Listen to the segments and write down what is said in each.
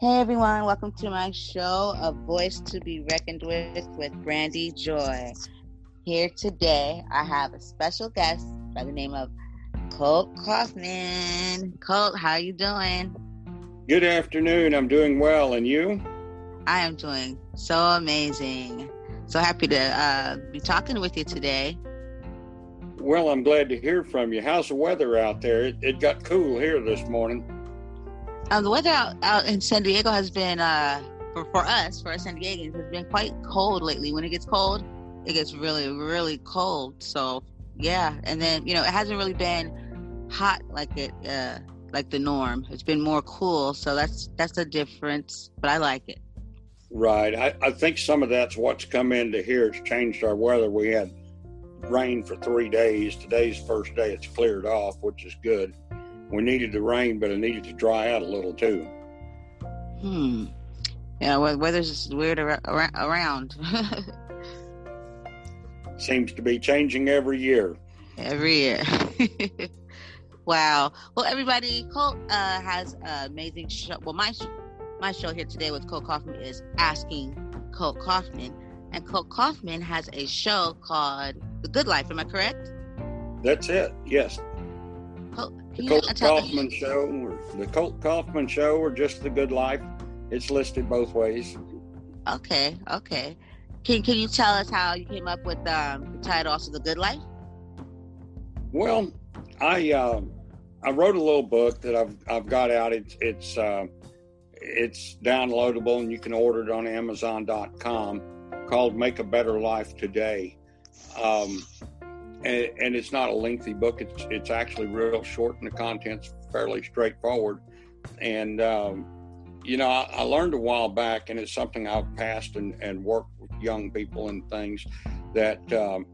Hey everyone, welcome to my show, A Voice to Be Reckoned With with Brandy Joy. Here today, I have a special guest by the name of Colt Kaufman. Colt, how you doing? Good afternoon. I'm doing well, and you? I am doing so amazing. So happy to uh, be talking with you today. Well, I'm glad to hear from you. How's the weather out there? It, it got cool here this morning. Um, the weather out, out in San Diego has been, uh, for, for us, for us San Diegans, has been quite cold lately. When it gets cold, it gets really, really cold. So, yeah. And then, you know, it hasn't really been hot like it, uh, like the norm. It's been more cool. So that's, that's a difference, but I like it. Right. I, I think some of that's what's come into here. It's changed our weather. We had rain for three days. Today's first day it's cleared off, which is good we needed the rain, but it needed to dry out a little too. Hmm. Yeah, well, weather's just weird around. Seems to be changing every year. Every year. wow. Well, everybody, Colt uh, has an amazing show. Well, my my show here today with Colt Kaufman is asking Colt Kaufman, and Colt Kaufman has a show called The Good Life. Am I correct? That's it. Yes. The Colt Kaufman Show, or the Colt Kaufman Show, or just the Good Life. It's listed both ways. Okay, okay. Can Can you tell us how you came up with um, the title, also the Good Life? Well, I uh, I wrote a little book that I've I've got out. It's it's uh, it's downloadable and you can order it on Amazon.com. Called "Make a Better Life Today." Um, and, and, it's not a lengthy book. It's it's actually real short, and the content's fairly straightforward. And um, you know, I, I, learned a while back, and it's something I've passed and, and worked with young people and things that um,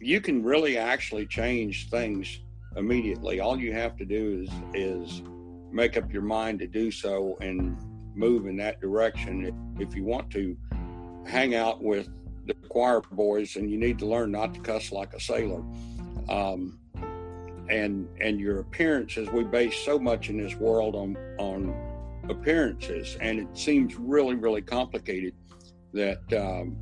you can really actually change things immediately. All you have to do is is make up your mind to do so and move in that direction. If you want to hang out with the choir boys, and you need to learn not to cuss like a sailor. Um, and and your appearances, we base so much in this world on on appearances, and it seems really really complicated that um,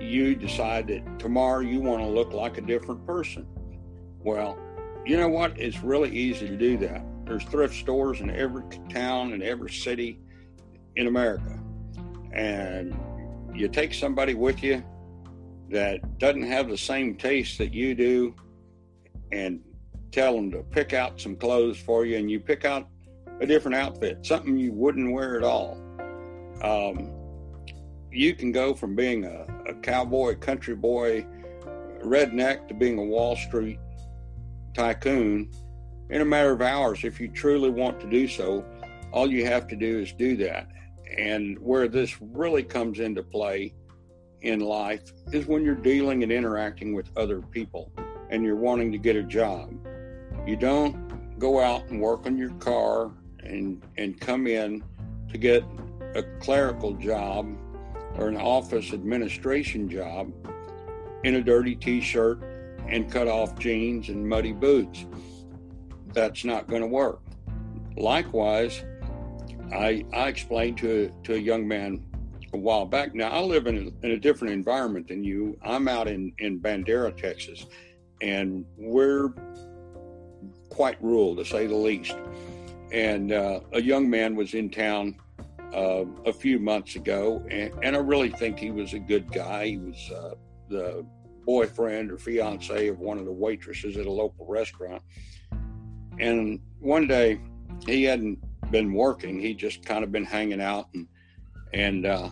you decide that tomorrow you want to look like a different person. Well, you know what? It's really easy to do that. There's thrift stores in every town and every city in America, and you take somebody with you that doesn't have the same taste that you do and tell them to pick out some clothes for you and you pick out a different outfit, something you wouldn't wear at all. Um, you can go from being a, a cowboy, country boy, redneck to being a Wall Street tycoon in a matter of hours if you truly want to do so. All you have to do is do that. And where this really comes into play in life is when you're dealing and interacting with other people and you're wanting to get a job. You don't go out and work on your car and and come in to get a clerical job or an office administration job in a dirty t-shirt and cut off jeans and muddy boots. That's not going to work. Likewise, I I explained to to a young man a while back. Now I live in a, in a different environment than you. I'm out in in Bandera, Texas, and we're quite rural to say the least. And uh, a young man was in town uh, a few months ago, and, and, I really think he was a good guy. He was uh, the boyfriend or fiance of one of the waitresses at a local restaurant. And one day, he hadn't been working; he just kind of been hanging out and and uh,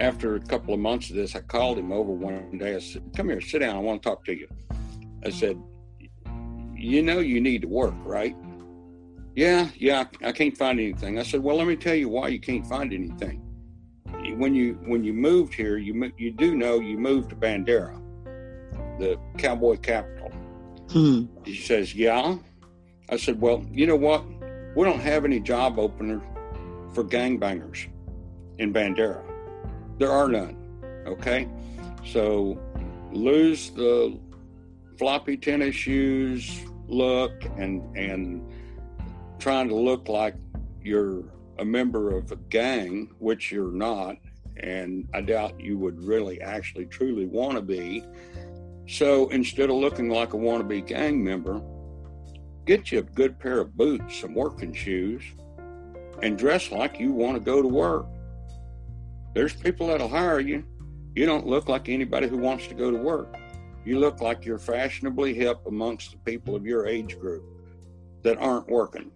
after a couple of months of this, I called him over one day. I said, Come here, sit down. I want to talk to you. I said, You know, you need to work, right? Yeah, yeah, I can't find anything. I said, Well, let me tell you why you can't find anything. When you when you moved here, you you do know you moved to Bandera, the cowboy capital. Hmm. He says, Yeah. I said, Well, you know what? We don't have any job openers for gangbangers in Bandera. There are none. Okay? So lose the floppy tennis shoes look and and trying to look like you're a member of a gang, which you're not, and I doubt you would really actually truly want to be. So instead of looking like a wannabe gang member, get you a good pair of boots, some working shoes, and dress like you want to go to work. There's people that'll hire you. You don't look like anybody who wants to go to work. You look like you're fashionably hip amongst the people of your age group that aren't working.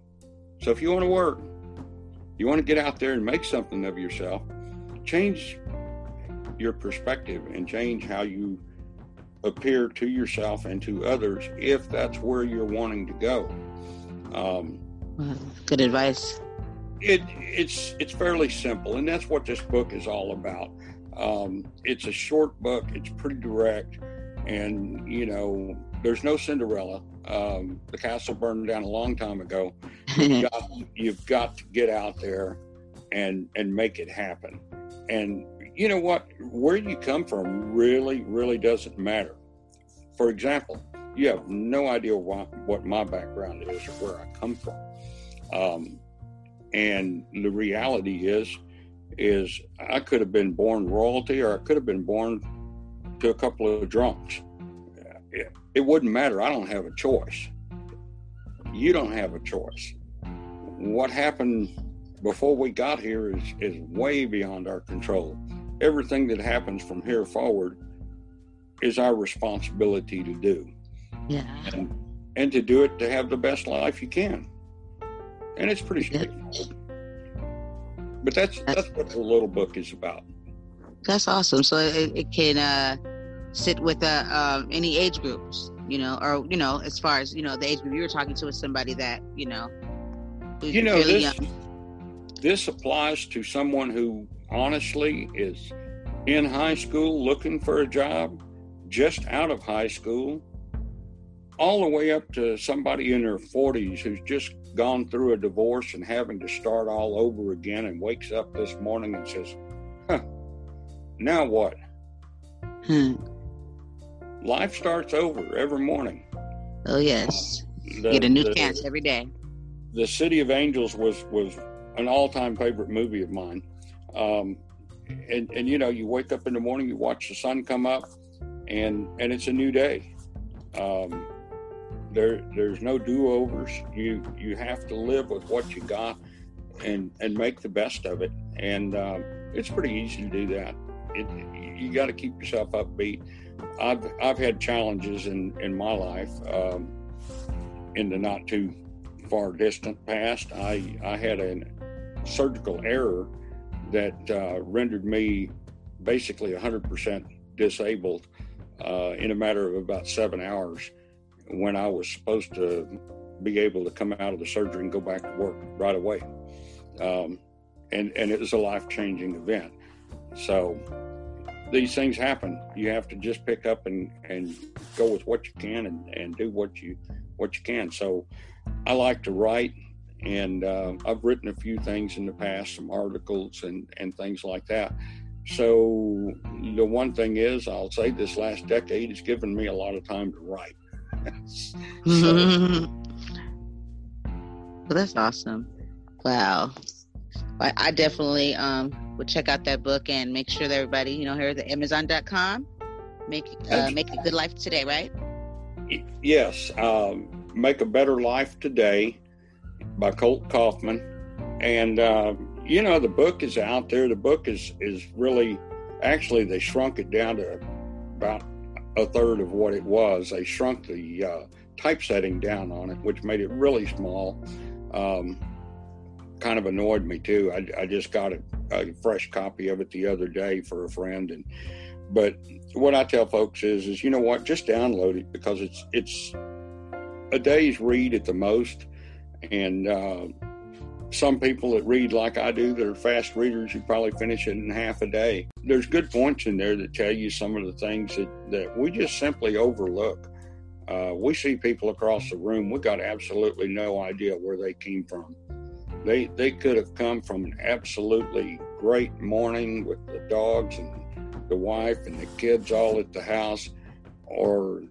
So if you want to work, you want to get out there and make something of yourself, change your perspective and change how you appear to yourself and to others if that's where you're wanting to go. Um, Good advice. It, it's it's fairly simple, and that's what this book is all about. Um, it's a short book. It's pretty direct, and you know, there's no Cinderella. Um, the castle burned down a long time ago. You've got, you've got to get out there and and make it happen. And you know what? Where you come from really, really doesn't matter. For example, you have no idea why, what my background is or where I come from. Um, and the reality is, is I could have been born royalty or I could have been born to a couple of drunks. It, it wouldn't matter. I don't have a choice. You don't have a choice. What happened before we got here is, is way beyond our control. Everything that happens from here forward is our responsibility to do. Yeah. And, and to do it to have the best life you can. And it's pretty straightforward. But that's that's what the little book is about. That's awesome. So it, it can uh, sit with uh, um, any age groups, you know, or you know, as far as you know, the age group you were talking to is somebody that you know, you know, this young. this applies to someone who honestly is in high school looking for a job, just out of high school, all the way up to somebody in their 40s who's just gone through a divorce and having to start all over again and wakes up this morning and says, huh, now what? Hmm. Life starts over every morning. Oh, yes. The, Get a new the, chance every day. The City of Angels was, was an all time favorite movie of mine. Um, and, and, you know, you wake up in the morning, you watch the sun come up, and, and it's a new day. Um, there there's no do-overs. You you have to live with what you got and and make the best of it. And uh, it's pretty easy to do that. It, you got to keep yourself upbeat. I've i've had challenges in in my life um, in the not too far distant past. I i had a surgical error that uh, rendered me basically 100% disabled uh, in a matter of about seven hours when I was supposed to be able to come out of the surgery and go back to work right away. Um, and, and it was a life changing event. So these things happen. You have to just pick up and, and go with what you can and, and do what you what you can. So I like to write and uh, I've written a few things in the past, some articles and, and things like that. So the one thing is, I'll say this last decade has given me a lot of time to write. Well, that's awesome. Wow. I, I definitely um, would check out that book and make sure that everybody, you know, here at the Amazon.com, make uh, make a good life today, right? Yes. Um, make a better life today by Colt Kaufman, and uh, you know the book is out there. The book is is really actually they shrunk it down to about a third of what it was. They shrunk the uh, typesetting down on it, which made it really small. Um, kind of annoyed me too. I, I just got a, a, fresh copy of it the other day for a friend, and but what I tell folks is, is you know what, just download it because it's it's a day's read at the most, and uh, some people that read like I do that are fast readers, you probably finish it in half a day. There's good points in there that tell you some of the things that, that we just simply overlook. Uh, we see people across the room, we got absolutely no idea where they came from. They, they could have come from an absolutely great morning with the dogs and the wife and the kids all at the house, or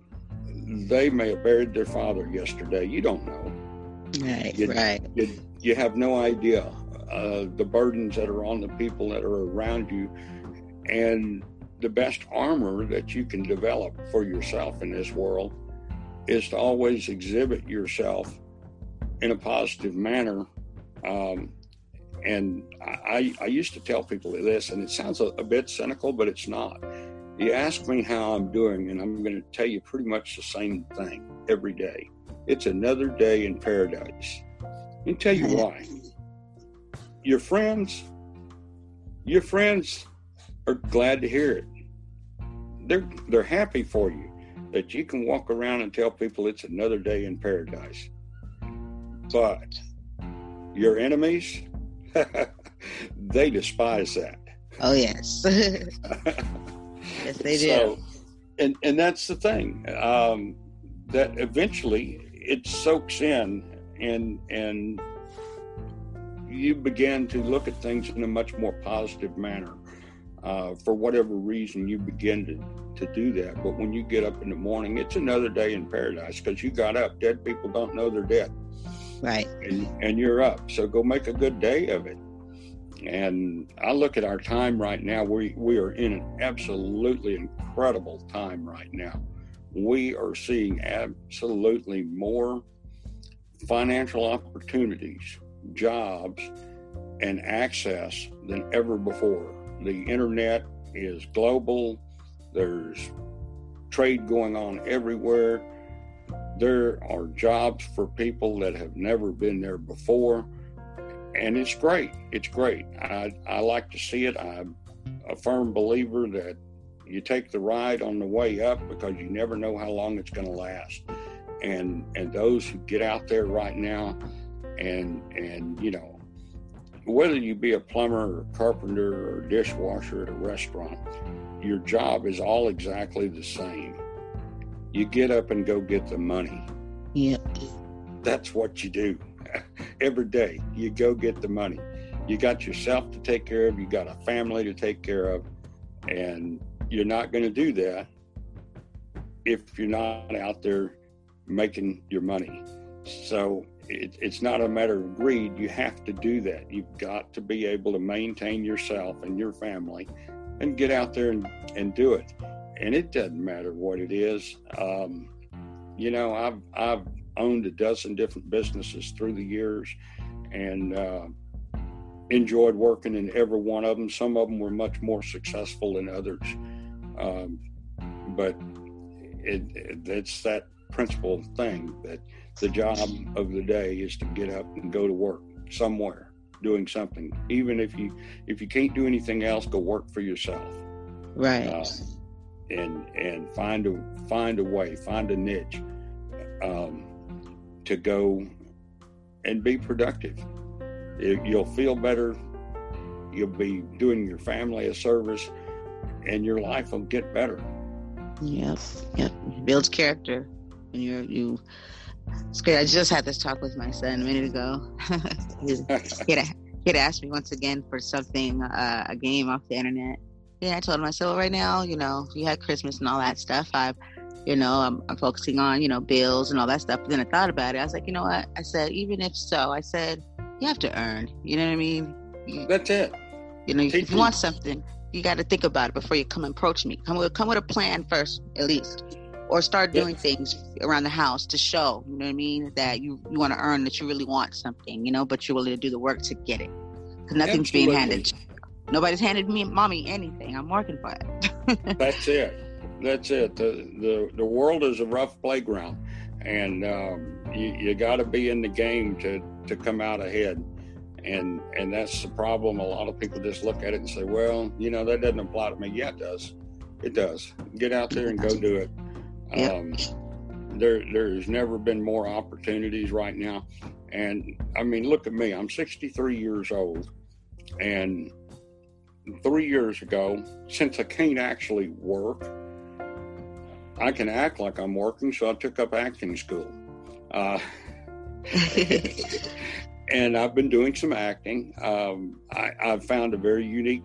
they may have buried their father yesterday. You don't know. Right, you, right. You, you have no idea uh, the burdens that are on the people that are around you. And the best armor that you can develop for yourself in this world is to always exhibit yourself in a positive manner. Um, and I, I used to tell people this, and it sounds a, a bit cynical, but it's not. You ask me how I'm doing, and I'm going to tell you pretty much the same thing every day. It's another day in paradise. Let me tell you why. Your friends, your friends are glad to hear it. They're they're happy for you that you can walk around and tell people it's another day in paradise. But your enemies, they despise that. Oh yes. yes, they do. So, and and that's the thing. Um, that eventually it soaks in and and you begin to look at things in a much more positive manner. Uh, for whatever reason, you begin to, to do that. But when you get up in the morning, it's another day in paradise because you got up. Dead people don't know they're dead. Right. And, and you're up. So go make a good day of it. And I look at our time right now. We, we are in an absolutely incredible time right now. We are seeing absolutely more financial opportunities, jobs, and access than ever before. The internet is global, there's trade going on everywhere. There are jobs for people that have never been there before. And it's great. It's great. I, I like to see it. I'm a firm believer that you take the ride on the way up because you never know how long it's going to last and and those who get out there right now and and you know whether you be a plumber or carpenter or dishwasher at a restaurant your job is all exactly the same. You get up and go get the money. Yep that's what you do. Every day you go get the money. You got yourself to take care of you got a family to take care of and you're not going to do that if you're not out there making your money. So it, it's not a matter of greed. You have to do that. You've got to be able to maintain yourself and your family and get out there and, and do it. And it doesn't matter what it is. Um, you know, I've, I've owned a dozen different businesses through the years and uh, enjoyed working in every one of them. Some of them were much more successful than others. Um, but it, it, it's that principle thing that the job of the day is to get up and go to work somewhere doing something. Even if you if you can't do anything else go work for yourself. Right. Uh, and and find a find a way find a niche um, to go and be productive. It, you'll feel better. You'll be doing your family a service and your life will get better. Yep yep. Builds character. And you you it's great. I just had this talk with my son a minute ago. he, had, asked me once again for something, uh, a game off the internet. Yeah, I told him, I said, well, right now, you know, you had Christmas and all that stuff. I, you know, I'm, I'm focusing on, you know, bills and all that stuff. But then I thought about it. I was like, you know what? I said, even if so, I said, you have to earn. You know what I mean? You, That's it. You know, if you want something, you got to think about it before you come and approach me. Come with, come with a plan first, at least or start doing yeah. things around the house to show, you know what I mean, that you, you want to earn, that you really want something, you know, but you're willing to do the work to get it. Because nothing's Absolutely. being handed. Nobody's handed me, mommy, anything. I'm working for it. That's it. That's it. The, the, the world is a rough playground, and um, you, you got to be in the game to, to come out ahead. And, and that's the problem. A lot of people just look at it and say, well, you know, that doesn't apply to me. Yeah, it does. It does. Get out there and go do it. Um, there, there's never been more opportunities right now. And I mean, look at me. I'm 63 years old, and three years ago, since I can't actually work, I can act like I'm working, so I took up acting school. Uh, and I've been doing some acting. Um, I, have found a very unique,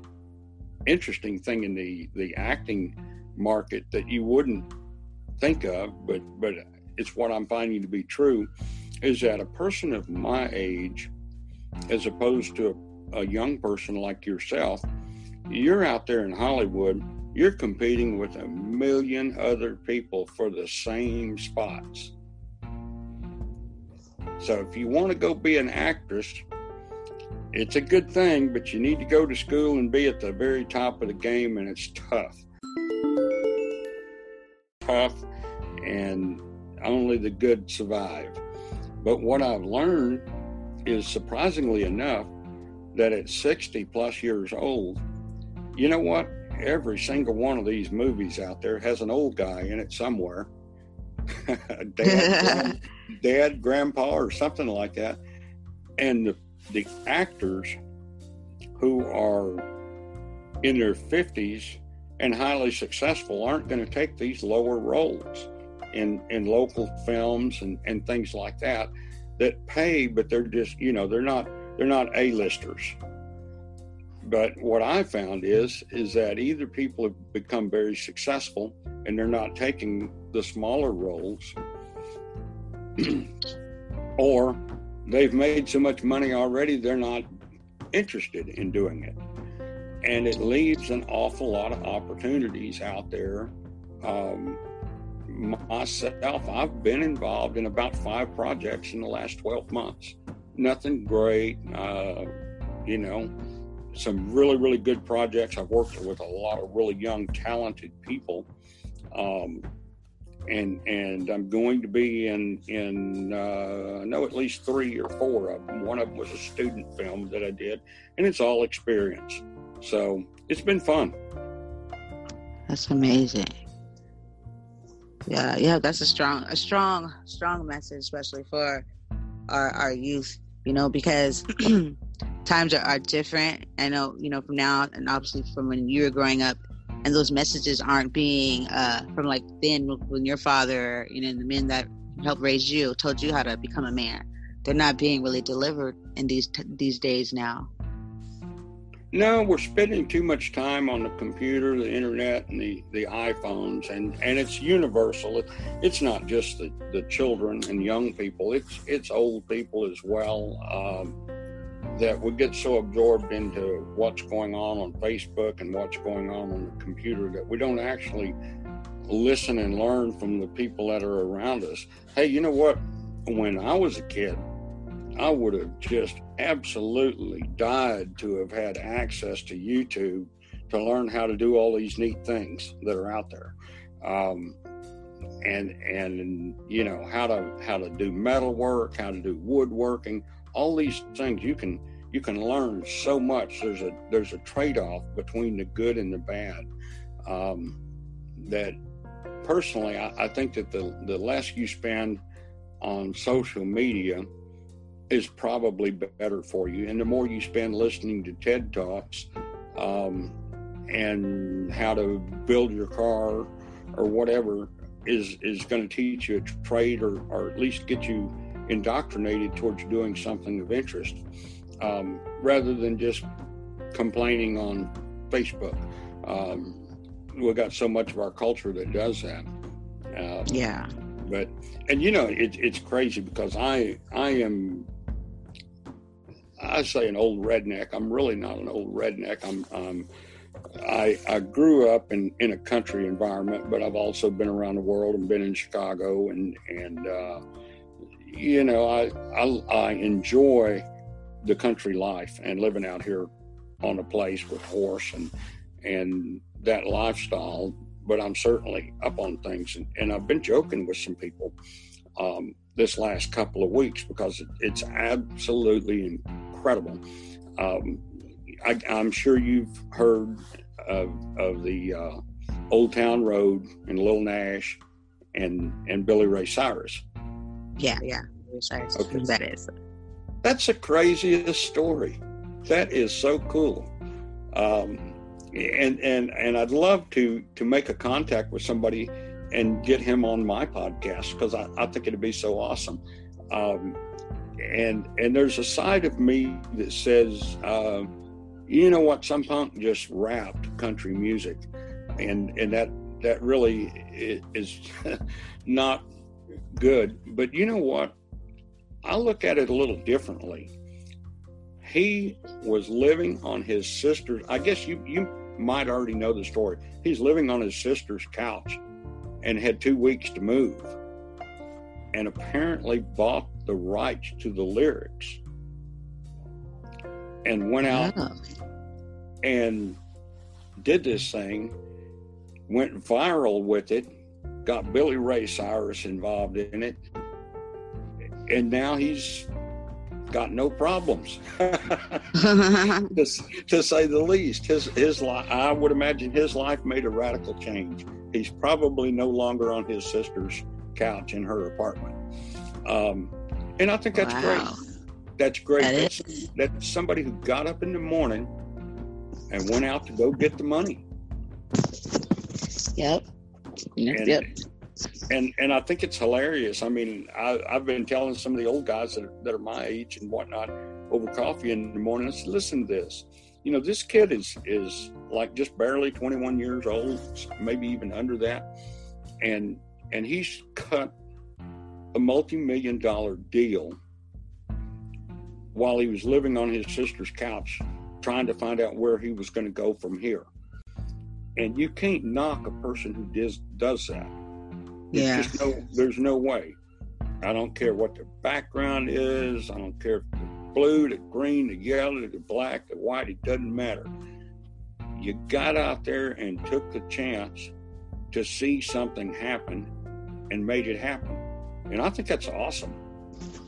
interesting thing in the the acting market that you wouldn't think of, but but it's what I'm finding to be true, is that a person of my age, as opposed to a young person like yourself, you're out there in Hollywood, you're competing with a million other people for the same spots. So if you want to go be an actress, it's a good thing, but you need to go to school and be at the very top of the game, and it's tough. Tough, and only the good survive. But what I've learned is surprisingly enough that at 60 plus years old, you know what? Every single one of these movies out there has an old guy in it somewhere. dad, dad, grandpa, or something like that. And the, the actors who are in their 50s and highly successful aren't going to take these lower roles in, in local films and, and things like that that pay, but they're just, you know, they're not they're not A-listers. But what I found is is that either people have become very successful and they're not taking the smaller roles, or they've made so much money already they're not interested in doing it. And it leaves an awful lot of opportunities out there um, myself, I've been involved in about five projects in the last 12 months. Nothing great, uh, you know, some really, really good projects. I've worked with a lot of really young, talented people. Um, and and I'm going to be in in uh, I know at least three or four of them. One of them was a student film that I did, and it's all experience. So it's been fun. That's amazing. Yeah, yeah, that's a strong, a strong, strong message, especially for our our youth. You know, because times are, are different. I know, you know, from now and obviously from when you were growing up, and those messages aren't being uh, from like then when your father, you know, the men that helped raise you told you how to become a man. They're not being really delivered in these t- these days now. No, we're spending too much time on the computer, the internet, and the, the iPhones, and, and it's universal. It, it's not just the, the children and young people; it's it's old people as well. Um, that we get so absorbed into what's going on on Facebook and what's going on on the computer that we don't actually listen and learn from the people that are around us. Hey, you know what? When I was a kid, I would have just absolutely died to have had access to YouTube to learn how to do all these neat things that are out there. Um, and and you know how to how to do metal work, how to do woodworking, all these things you can you can learn so much. There's a there's a trade off between the good and the bad. Um, that personally, I, I think that the the less you spend on social media is probably better for you. And the more you spend listening to TED Talks um, and how to build your car or whatever is is going to teach you a trade or, or at least get you indoctrinated towards doing something of interest um, rather than just complaining on Facebook. Um, we got so much of our culture that does that. Uh, yeah. But and you know it, it's crazy because I I am I say an old redneck. I'm really not an old redneck. I'm, um, I, I grew up in, in a country environment, but I've also been around the world and been in Chicago and, and, uh, you know, I, I, I enjoy the country life and living out here on a place with horse and, and that lifestyle, but I'm certainly up on things. And, and I've been joking with some people, um, this last couple of weeks because it's absolutely incredible. Um, I, am sure you've heard of, of the uh, Old Town Road and Lil Nas and and Billy Ray Cyrus. Yeah, yeah, Cyrus. Okay. That is. That's the craziest story. That is so cool. Um, and and and I'd love to to make a contact with somebody and get him on my podcast because I, I think it'd be so awesome. Um, and and there's a side of me that says, uh, you know what, some punk just rapped country music, and and that that really is not good. But you know what, I look at it a little differently. he was living on his sister's. I guess you you might already know the story. He's living on his sister's couch, and had two weeks to move, and apparently bought the rights to the lyrics, and went out and did this thing, went viral with it, got Billy Ray Cyrus involved in it, and now he's got no problems, to, to say the least. His his life, I would imagine, his life made a radical change. He's probably no longer on his sister's couch in her apartment, um, and I think that's Wow. great. That's great. That that's, that's somebody who got up in the morning and went out to go get the money. Yep. Yep. And, yep. and and I think it's hilarious. I mean, I, I've been telling some of the old guys that are, that are my age and whatnot over coffee in the morning. I said, listen to this. You know, this kid is is like just barely 21 years old, maybe even under that, and and he's cut a multi-million dollar deal while he was living on his sister's couch, trying to find out where he was going to go from here. And you can't knock a person who does does that. There's Yeah. no, there's no way. I don't care what their background is. I don't care if they're blue, the green, the yellow, the black, the white. It doesn't matter. You got out there and took the chance to see something happen and made it happen. And I think that's awesome.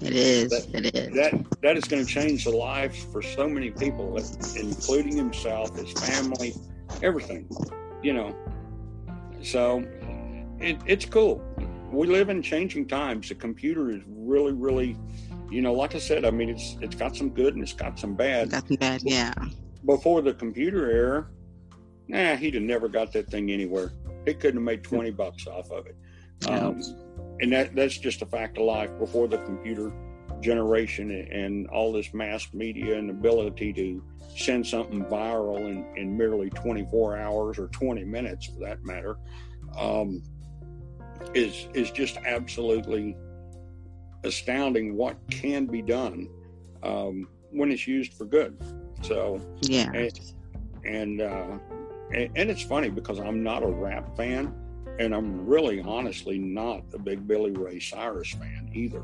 It is. That- it is. That that is going to change the lives for so many people, including himself, his family, everything. You know. So it, it's cool. We live in changing times. The computer is really, really, you know, like I said. I mean, it's it's got some good and it's got some bad. Nothing bad. Yeah. Before the computer era, nah, he'd have never got that thing anywhere. He couldn't have made twenty bucks off of it. Um, and that that's just a fact of life. Before the computer generation and all this mass media and ability to send something viral in, in merely 24 hours or 20 minutes for that matter um, is is just absolutely astounding what can be done um, when it's used for good so Yeah. and and, uh, and and it's funny because I'm not a rap fan, and I'm really honestly not a big Billy Ray Cyrus fan either.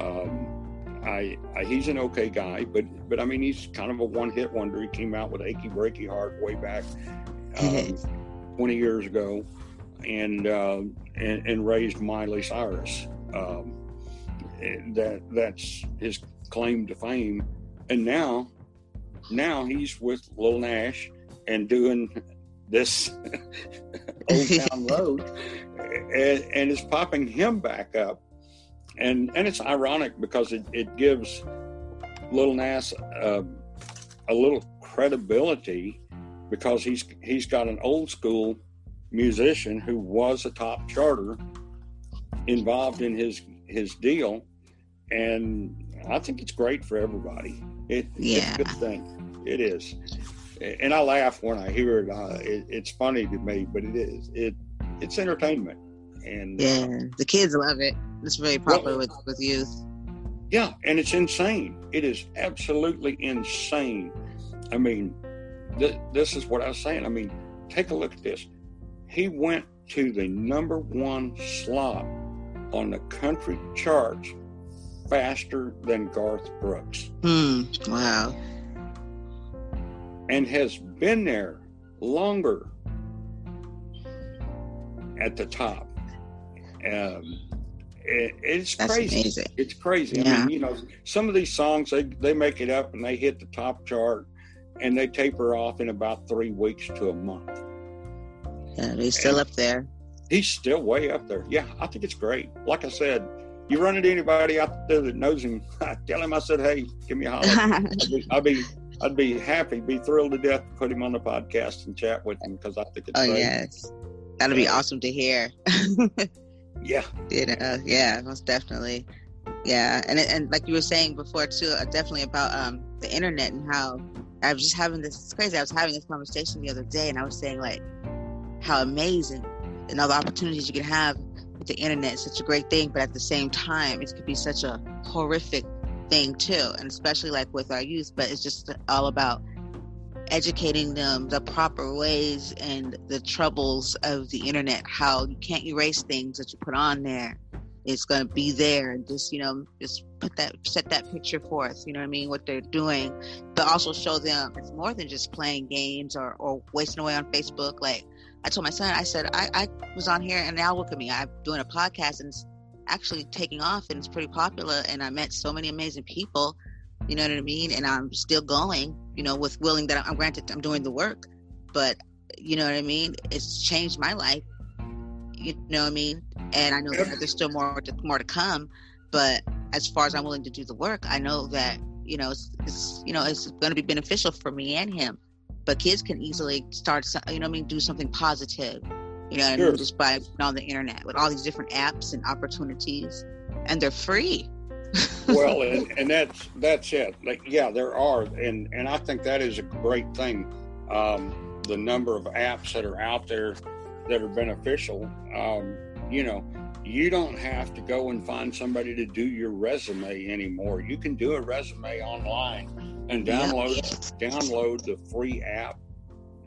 Um, I, I he's an okay guy, but but I mean he's kind of a one hit wonder. He came out with "Achy Breaky Heart" way back um, 20 years ago, and uh, and, and raised Miley Cyrus. Um, that that's his claim to fame, and now now he's with Lil Nas and doing this Old Town Road, and, and it's popping him back up, and and it's ironic because it, it gives little Nas uh, a little credibility because he's he's got an old school musician who was a top charter involved in his his deal, and I think it's great for everybody. It, Yeah. It's a good thing. It is. And I laugh when I hear it. Uh, it. It's funny to me, but it is. It it's entertainment. And uh, Yeah. The kids love it. It's very popular with with youth. yeah, and it's insane. It is absolutely insane. I mean, th- this is what I was saying. I mean, take a look at this. He went to the number one slot on the country charts faster than Garth Brooks Hmm. Wow. And has been there longer at the top. Um, it, it's That's crazy. amazing. It's crazy. I mean, you know, some of these songs they they make it up and they hit the top chart, and they taper off in about three weeks to a month. Yeah, he's still up there. He's still way up there. Yeah, I think it's great. Like I said, you run into anybody out there that knows him, tell him I said, hey, give me a holler. I'll, be, I'd be I'd be happy, be thrilled to death to put him on the podcast and chat with him because I think it's oh great. yes. That'd be awesome to hear. Yeah, you know, yeah, most definitely. Yeah, and and like you were saying before too, uh, definitely about um the internet and how I was just having this. It's crazy. I was having this conversation the other day, and I was saying like how amazing and all the opportunities you can have with the internet is such a great thing, but at the same time, it could be such a horrific thing too, and especially like with our youth. But it's just all about educating them the proper ways and the troubles of the internet. How you can't erase things that you put on there. It's going to be there, and just you know, just put that set that picture forth. You know what I mean? What they're doing, but also show them it's more than just playing games or or wasting away on Facebook. Like I told my son, I said I, I was on here, and now look at me. I'm doing a podcast, and actually taking off and it's pretty popular and I met so many amazing people, you know what I mean? And I'm still going, you know, with willing that I'm granted I'm doing the work, but you know what I mean? It's changed my life. You know what I mean? And I know that there's still more to, more to come, but as far as I'm willing to do the work, I know that you know it's, it's you know it's going to be beneficial for me and him. But kids can easily start, you know, I mean, do something positive you know, sure. just by on the internet with all these different apps and opportunities, and they're free. well, and, and, that's that's it. Like, yeah, there are, and and I think that is a great thing. Um, the number of apps that are out there that are beneficial. Um, you know, you don't have to go and find somebody to do your resume anymore. You can do a resume online and download yeah. download the free app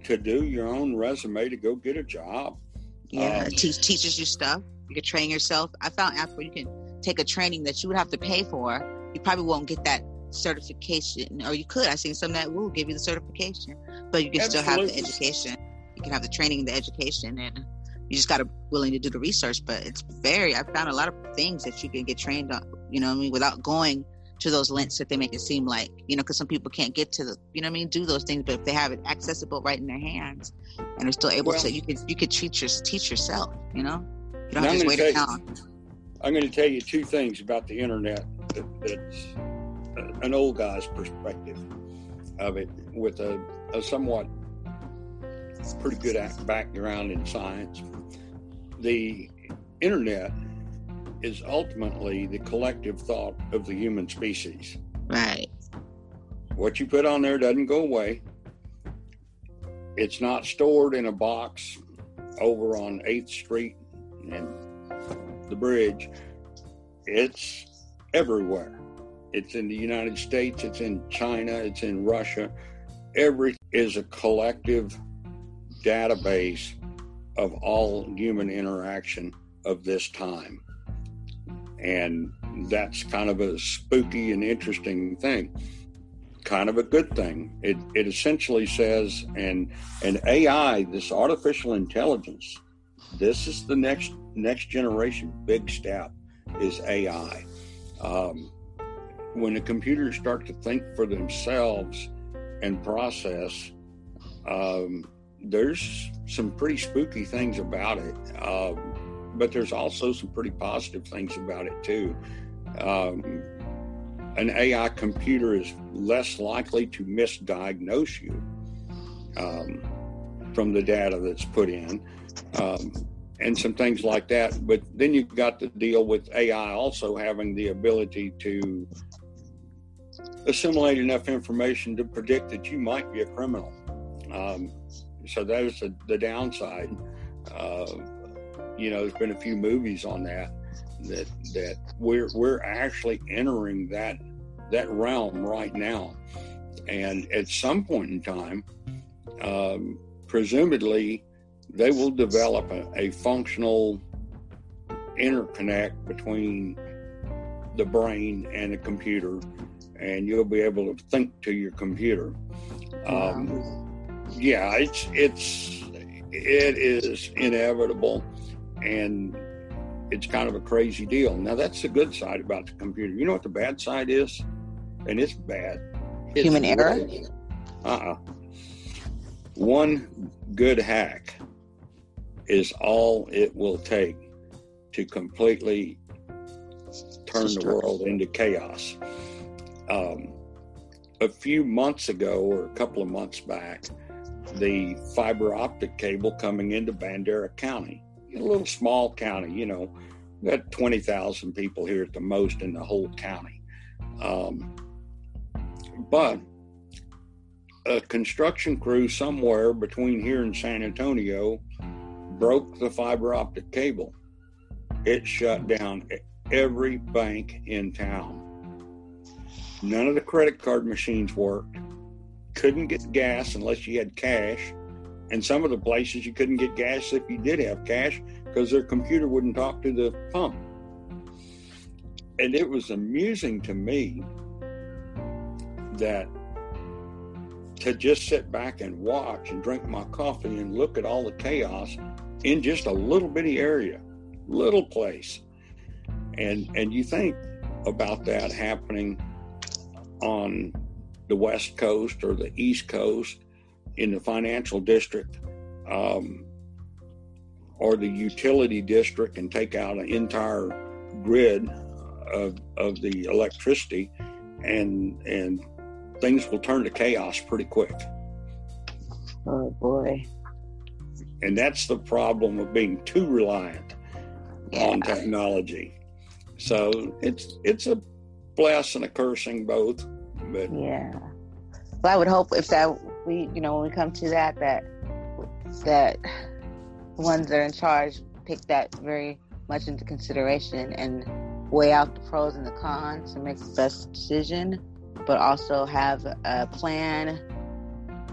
to do your own resume to go get a job. Yeah, um, te- teaches you stuff. You can train yourself. I found apps where you can take a training that you would have to pay for. You probably won't get that certification, or you could. I've seen some that will give you the certification, but you can absolutely. still have the education. You can have the training, the education, and you just got to willing to do the research. But it's very. I found a lot of things that you can get trained on. You know, I mean, without going to those links that they make it seem like, you know, because some people can't get to the, you know I mean, do those things, but if they have it accessible right in their hands and are still able well, to, you could you could teach your teach yourself, you know, you don't have to wait around. I'm going to tell you two things about the internet that, that's uh, an old guy's perspective of it, with a, a somewhat pretty good background in science. The internet is ultimately the collective thought of the human species. Right. What you put on there doesn't go away. It's not stored in a box over on 8th Street and the bridge. It's everywhere. It's in the United States, it's in China, it's in Russia. Every is a collective database of all human interaction of this time and that's kind of a spooky and interesting thing kind of a good thing. It, it essentially says and and ai this artificial intelligence this is the next next generation big step is ai um, when the computers start to think for themselves and process um, there's some pretty spooky things about it. Um, but there's also some pretty positive things about it too. Um, an AI computer is less likely to misdiagnose you um, from the data that's put in, um, and some things like that. But then you've got to deal with AI also having the ability to assimilate enough information to predict that you might be a criminal. Um, so that is the, downside. Uh, you know, there's been a few movies on that that that we're we're actually entering that that realm right now, and at some point in time, um, presumably, they will develop a, a functional interconnect between the brain and the computer, and you'll be able to think to your computer. Um, yeah, it's it's it is inevitable and it's kind of a crazy deal. Now that's the good side about the computer. You know what the bad side is, and it's bad. It's Human error. Uh uh-uh. uh One good hack is all it will take to completely turn the world into chaos. Um, a few months ago, or a couple of months back, the fiber optic cable coming into Bandera County a little small county, you know, we got 20,000 people here at the most in the whole county. Um, but a construction crew somewhere between here and San Antonio broke the fiber optic cable. It shut down every bank in town. None of the credit card machines worked. Couldn't get gas unless you had cash. And some of the places you couldn't get gas if you did have cash because their computer wouldn't talk to the pump. And it was amusing to me that to just sit back and watch and drink my coffee and look at all the chaos in just a little bitty area, little place. And and you think about that happening on the west coast or the east coast in the financial district um, or the utility district and take out an entire grid of, of the electricity and and things will turn to chaos pretty quick. Oh boy. And that's the problem of being too reliant yeah. on technology. So it's it's a bless and a cursing both. But yeah. Well I would hope if that we you know, when we come to that that that ones that are in charge take that very much into consideration and weigh out the pros and the cons to make the best decision but also have a plan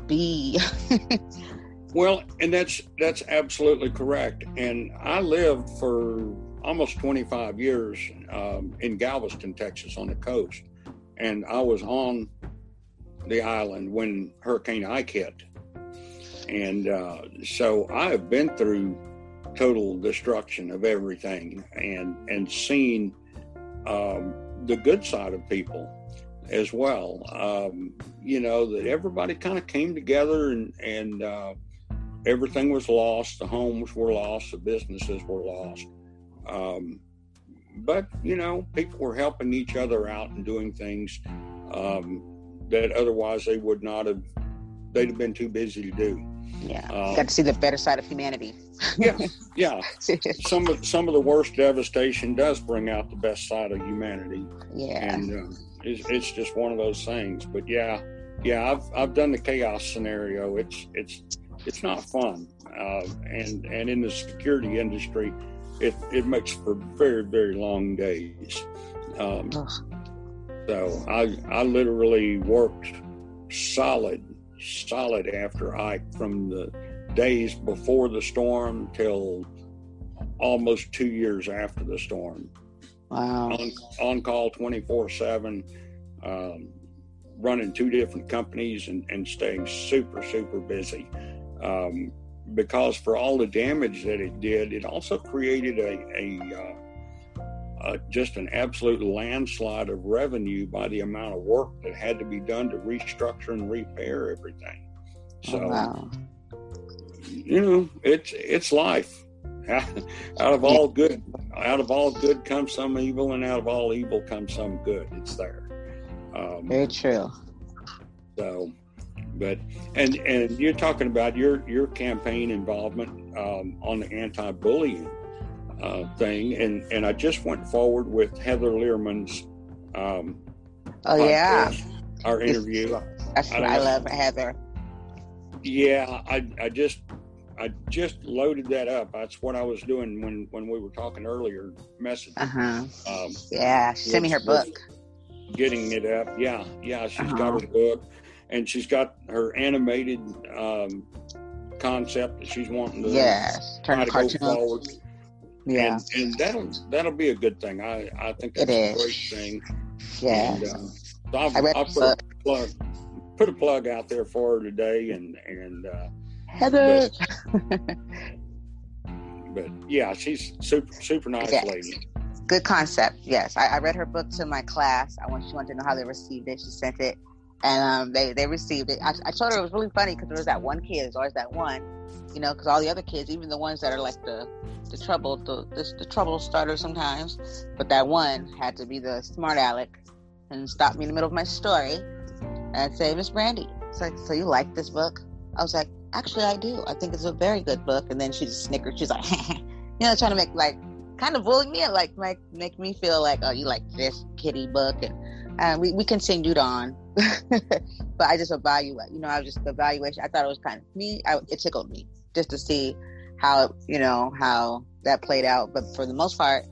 B. well, and that's that's absolutely correct. And I lived for almost 25 years um, in Galveston, Texas, on the coast, and I was on the island when Hurricane Ike hit, and uh, so I have been through total destruction of everything and and seen um, the good side of people as well. Um, you know that everybody kind of came together and and uh, everything was lost. The homes were lost. The businesses were lost. Um, but you know, people were helping each other out and doing things um, that otherwise they would not have. They'd have been too busy to do. Yeah, um, got to see the better side of humanity. yeah, yeah. Some of some of the worst devastation does bring out the best side of humanity. Yeah, and uh, it's, it's just one of those things. But yeah, yeah, I've I've done the chaos scenario. It's it's it's not fun, uh, and and in the security industry, it it makes for very very long days. Um, so I I literally worked solid solid after Ike from the days before the storm till almost two years after the storm. Wow. On, on call 24 7, um, running two different companies and, and staying super, super busy. Um, because for all the damage that it did, it also created a, a uh, uh, just an absolute landslide of revenue by the amount of work that had to be done to restructure and repair everything. So, oh, wow. you know, it's it's life. out of all good, out of all good comes some evil, and out of all evil comes some good. It's there. Um, Very true. So, but and and you're talking about your your campaign involvement um, on the anti-bullying uh, thing, and and I just went forward with Heather Learman's. Um, oh yeah, our interview. That's what I, I love, Heather. Yeah, I I just I just loaded that up. That's what I was doing when when we were talking earlier. Message. Uh huh. Um, yeah, send me her book. Getting it up. Yeah, yeah. She's uh-huh. got her book, and she's got her animated um, concept that she's wanting to. Yes, turn to go forward. Yeah, and, and, that'll that'll be a good thing. I I think that's a great thing. Yeah. And, um, so I'll, I'll put a plug put a plug out there for her today, and and. Uh, Heather. But, but yeah, she's super super nice yes. lady. Good concept. Yes, I, I, read her book to my class. I want she wanted to know how they received it. She sent it, and um, they they received it. I, I told her it was really funny because there was that one kid. There's always that one, you know, because all the other kids, even the ones that are like the the trouble the, the the trouble starter sometimes, but that one had to be the smart aleck and stop me in the middle of my story and say, Miss Brandy, so you like this book? I was like, actually, I do. I think it's a very good book. And then she just snickered. She's like, you know, trying to make like kind of bully me and like make make me feel like, oh, you like this kitty book, and uh, we we continued on. but I just evaluate, you know, I was just evaluation. I thought it was kind of me. I, it tickled me just to see how you know how that played out. But for the most part,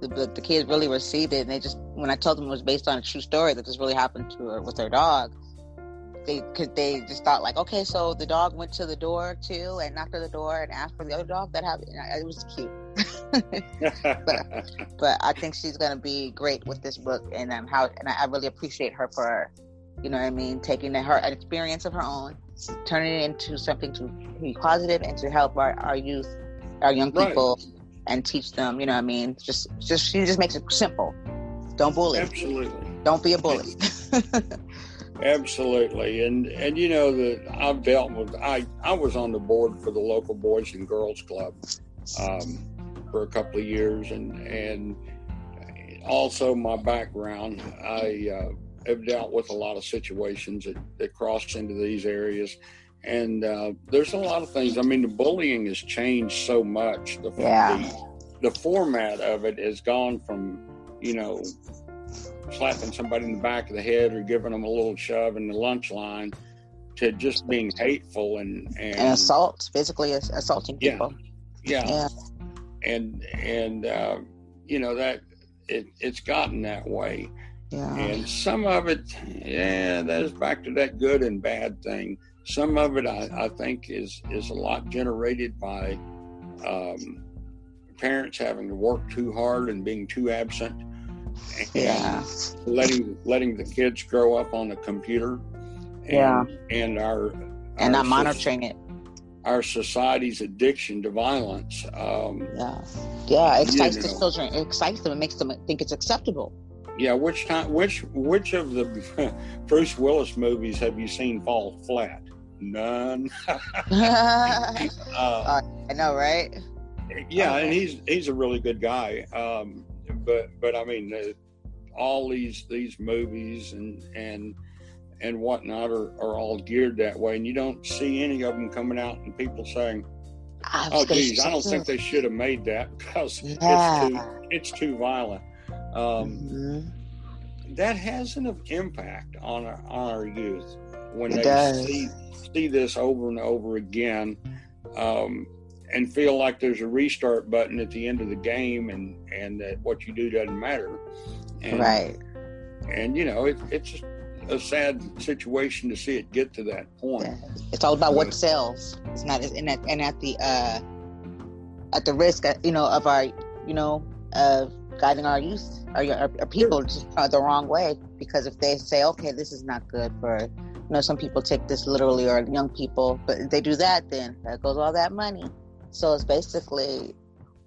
the, the kids really received it, and they just when I told them it was based on a true story that this really happened to her with her dog, they could they just thought like, okay, so the dog went to the door too and knocked on the door and asked for the other dog. That happened. It was cute. but, but I think she's gonna be great with this book, and um, how and I, I really appreciate her for, you know what I mean, taking the, her experience of her own, turning it into something to be positive and to help our, our youth, our young people, right. and teach them. You know what I mean? Just just she just makes it simple. Don't bully. Absolutely. Don't be a bully. Absolutely, and and you know that I've dealt with. I I was on the board for the local Boys and Girls Club um, for a couple of years, and and also my background. I uh, have dealt with a lot of situations that, that cross into these areas, and uh, there's a lot of things. I mean, the bullying has changed so much. The, yeah. the, the format of it has gone from you know slapping somebody in the back of the head or giving them a little shove in the lunch line to just being hateful and and, and assault, physically assaulting people. Yeah, yeah, yeah. and and uh, you know that it it's gotten that way. Yeah. And some of it, yeah, that is back to that good and bad thing. Some of it, I, I think, is is a lot generated by um, parents having to work too hard and being too absent yeah. letting letting the kids grow up on the computer. And, yeah, and our and our not monitoring it. Our society's addiction to violence. Um, yeah, yeah, it excites the children. It excites them. It makes them think it's acceptable. Yeah, which time? Which which of the Bruce Willis movies have you seen fall flat? None. uh, uh, I know, right? Yeah, okay. and he's he's a really good guy. Um, but but I mean, uh, all these these movies and and and whatnot are, are all geared that way, and you don't see any of them coming out and people saying, "Oh, geez, I don't think they should have made that because yeah. it's too it's too violent." Um, mm-hmm. That has an impact on our, on our youth when it they see see this over and over again. Um, and feel like there's a restart button at the end of the game and and that what you do doesn't matter and, right and you know it, it's a sad situation to see it get to that point yeah. it's all about but, what sells it's not and at, and at the uh at the risk uh, you know of our you know of guiding our youth our, our, our people sure. Uh, the wrong way because if they say okay this is not good for you know some people take this literally or young people but if they do that then that goes all that money so it's basically,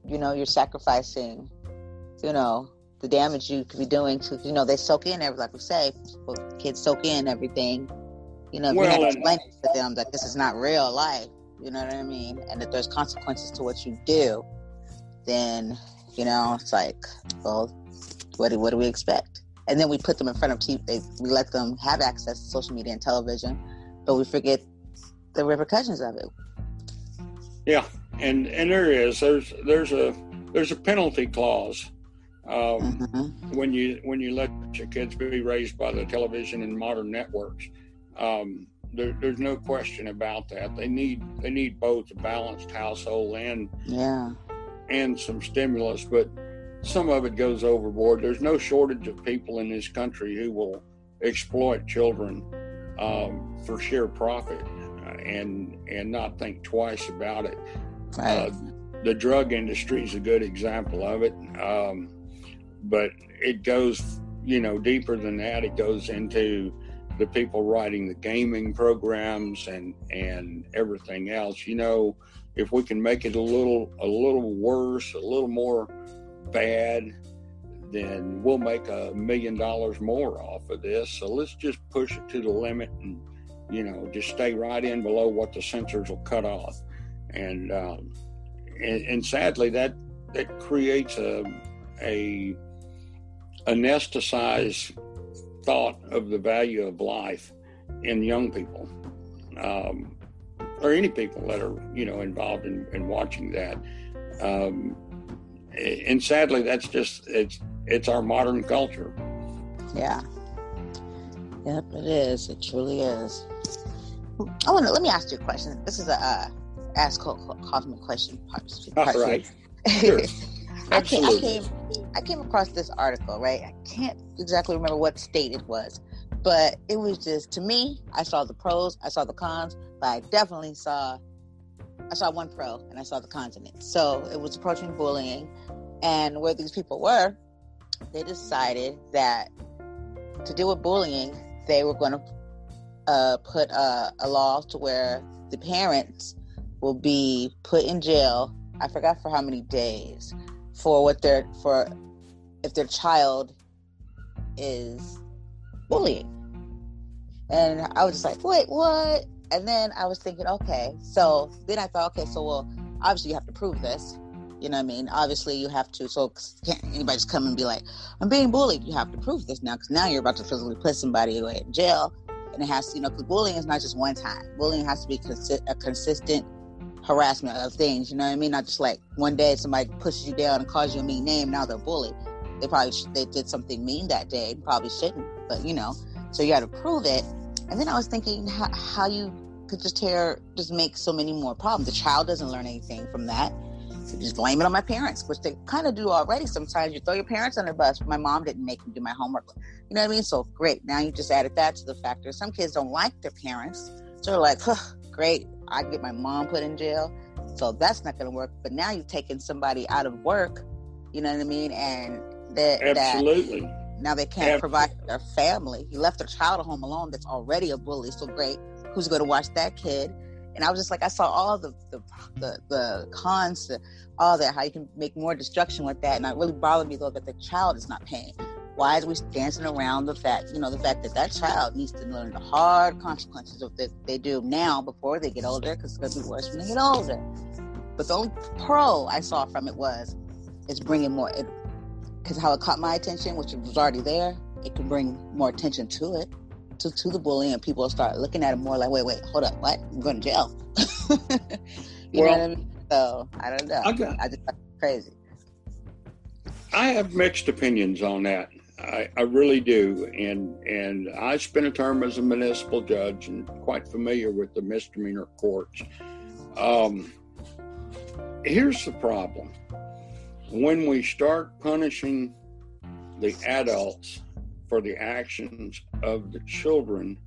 you know, you're sacrificing, you know, the damage you could be doing to, you know, they soak in everything, like we say, kids soak in everything. You know, well, you have to explain to them that this is not real life, you know what I mean? And that there's consequences to what you do, then, you know, it's like, well, what do, what do we expect? And then we put them in front of TV, they, we let them have access to social media and television, but we forget the repercussions of it. Yeah, and and there is there's there's a there's a penalty clause um, mm-hmm. when you when you let your kids be raised by the television and modern networks. Um, there, there's no question about that. They need they need both a balanced household and yeah and some stimulus, but some of it goes overboard. There's no shortage of people in this country who will exploit children um, for sheer profit and and not think twice about it. Right. Uh, the drug industry is a good example of it, um, but it goes you know deeper than that. It goes into the people writing the gaming programs and and everything else. You know, if we can make it a little a little worse, a little more bad, then we'll make a million dollars more off of this. So let's just push it to the limit and you know, just stay right in below what the censors will cut off. And um, and, and, sadly, that that creates a a anesthetized thought of the value of life in young people, um, or any people that are you know involved in, in watching that. Um, and sadly, that's just it's it's our modern culture. Yeah. Yep, it is. It truly is. I want to let me ask you a question. This is a uh, ask cosmic question part. part All right. Sure. I came, I came I came across this article, right? I can't exactly remember what state it was, but it was just to me, I saw the pros, I saw the cons, but I definitely saw I saw one pro and I saw the continent. So it was approaching bullying and where these people were, they decided that to deal with bullying, they were going to uh, put a, a law to where the parents will be put in jail. I forgot for how many days for what their for if their child is bullying. And I was just like, wait, what? And then I was thinking, okay, so then I thought, okay, so well, obviously you have to prove this. You know what I mean? Obviously you have to. So can't anybody just come and be like, I'm being bullied. You have to prove this now because now you're about to physically put somebody away in jail, and it has to, you know, because bullying is not just one time. Bullying has to be consi- a consistent harassment of things. You know what I mean? Not just like one day somebody pushes you down and calls you a mean name. Now they're bullied. They probably sh- they did something mean that day. Probably shouldn't, but you know. So you got to prove it. And then I was thinking how, how you could just tear, just make so many more problems. The child doesn't learn anything from that. So just blame it on my parents, which they kind of do already. Sometimes you throw your parents under the bus. My mom didn't make me do my homework. You know what I mean? So great. Now you just added that to the factor. Some kids don't like their parents. So they're like, huh, great. I get my mom put in jail. So that's not going to work. But now you've taken somebody out of work. You know what I mean? And that, absolutely. That now they can't provide their family. You left their child at home alone that's already a bully. So great. Who's going to watch that kid? And I was just like, I saw all the the the, the cons to all that, how you can make more destruction with that. And it really bothered me though that the child is not paying. Why is we dancing around the fact, you know, the fact that that child needs to learn the hard consequences of what they do now before they get older, because it's going to be worse when they get older. But the only pro I saw from it was, it's bringing more. Because how it caught my attention, which was already there, it can bring more attention to it to, to the bullying and people start looking at it more like, wait, wait, hold up, what? I'm going to jail. you well, know what I mean? So I don't know. Okay. I just crazy. I have mixed opinions on that. I, I really do, and and I spent a term as a municipal judge and quite familiar with the misdemeanor courts. Um, here's the problem: when we start punishing the adults for the actions of the children,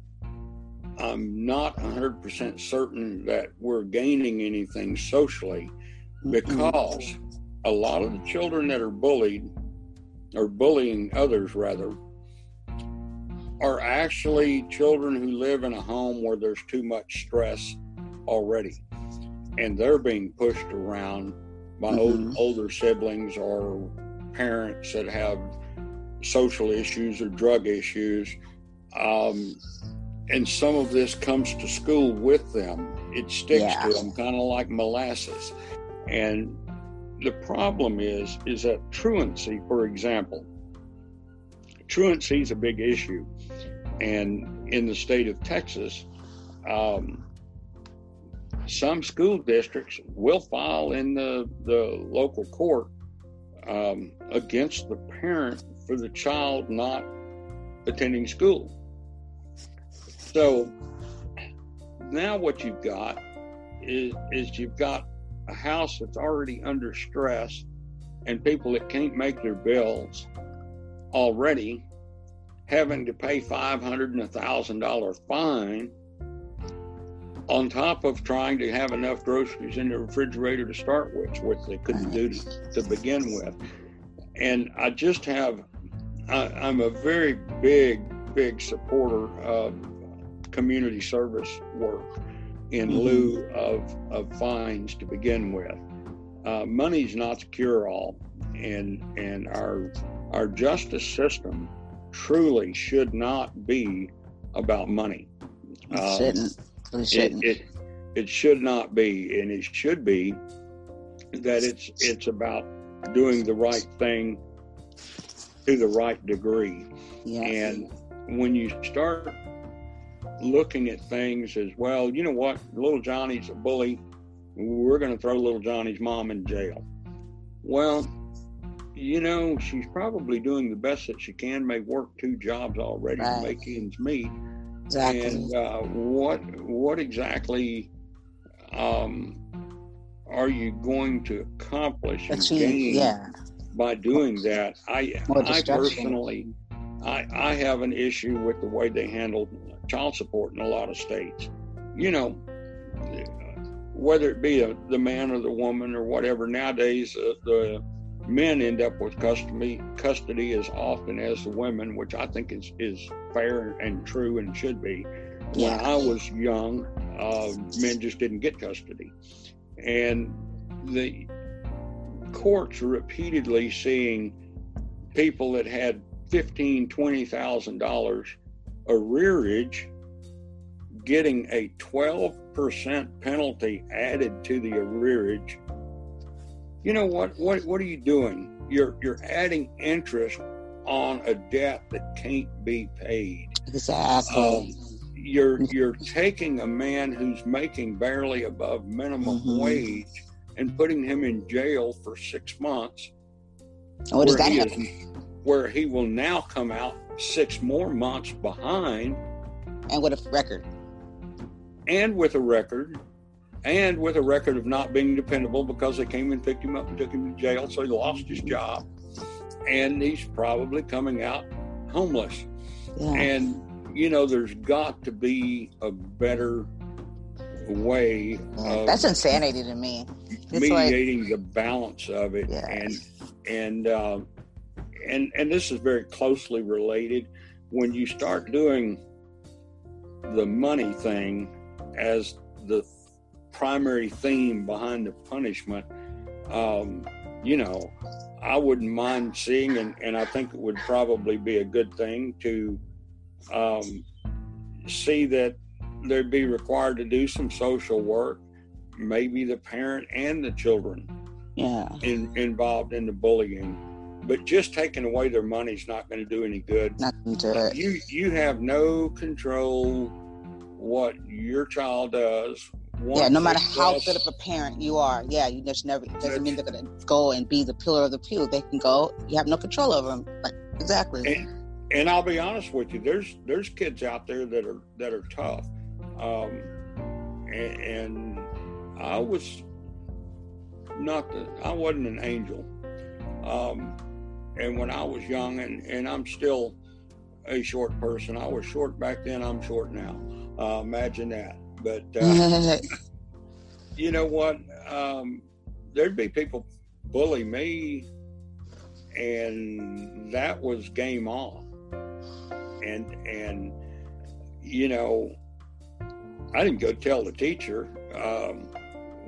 I'm not 100% certain that we're gaining anything socially mm-hmm. because a lot of the children that are bullied or bullying others rather are actually children who live in a home where there's too much stress already and they're being pushed around by mm-hmm. old, older siblings or parents that have social issues or drug issues. Um, and some of this comes to school with them. It sticks yeah. to them, kind of like molasses. And the problem is, is that truancy, for example, truancy is a big issue. And in the state of Texas, um, some school districts will file in the, the local court um, against the parent for the child not attending school. So now what you've got is, is you've got a house that's already under stress and people that can't make their bills already having to pay five hundred and a thousand dollar fine on top of trying to have enough groceries in the refrigerator to start with, which they couldn't do to, to begin with. And I just have I, I'm a very big, big supporter of community service work in mm-hmm. lieu of, of fines to begin with. Uh, money's not the cure-all, and and our our justice system truly should not be about money. It um, shouldn't. It, it, it should not be, and it should be that it's it's about doing the right thing to the right degree. Yes. And when you start looking at things as well, you know what, little Johnny's a bully, we're going to throw little Johnny's mom in jail. Well, you know, she's probably doing the best that she can, may work two jobs already right. to make ends meet. Exactly. And uh, what what exactly um, are you going to accomplish and gain yeah by doing that. I I personally I I have an issue with the way they handle child support in a lot of states. You know, whether it be a, the man or the woman or whatever. Nowadays, uh, the men end up with custody custody as often as the women, which I think is is fair and true and should be. Yeah. When I was young, uh, men just didn't get custody, and the courts repeatedly seeing people that had fifteen, twenty thousand dollars arrearage getting a 12% penalty added to the arrearage. You know what what what are you doing? You're you're adding interest on a debt that can't be paid. Exactly. Um, you're you're taking a man who's making barely above minimum mm-hmm. wage and putting him in jail for six months. what does that is, Where he will now come out six more months behind. And with a record. And with a record. And with a record of not being dependable because they came and picked him up and took him to jail, so he lost his job. And he's probably coming out homeless. Yeah. And, you know, there's got to be a better way that's insanity to me it's mediating like, the balance of it and and uh, and and this is very closely related when you start doing the money thing as the primary theme behind the punishment um, you know i wouldn't mind seeing and, and i think it would probably be a good thing to um, see that they'd be required to do some social work, maybe the parent and the children yeah. in, involved in the bullying. But just taking away their money is not going to do any good. Nothing to it. You you have no control what your child does. Yeah, no matter how good of a parent you are, yeah, you just never doesn't mean they're to go and be the pillar of the pew. They can go. You have no control over them. Like, exactly. And, and I'll be honest with you. There's there's kids out there that are that are tough um, and, and, I was not the, I wasn't an angel. Um, and when I was young, and, and I'm still a short person, I was short back then, I'm short now. Uh, imagine that. But uh, you know what? Um, there'd be people bully me, and that was game on. And, and, you know, I didn't go tell the teacher. Um,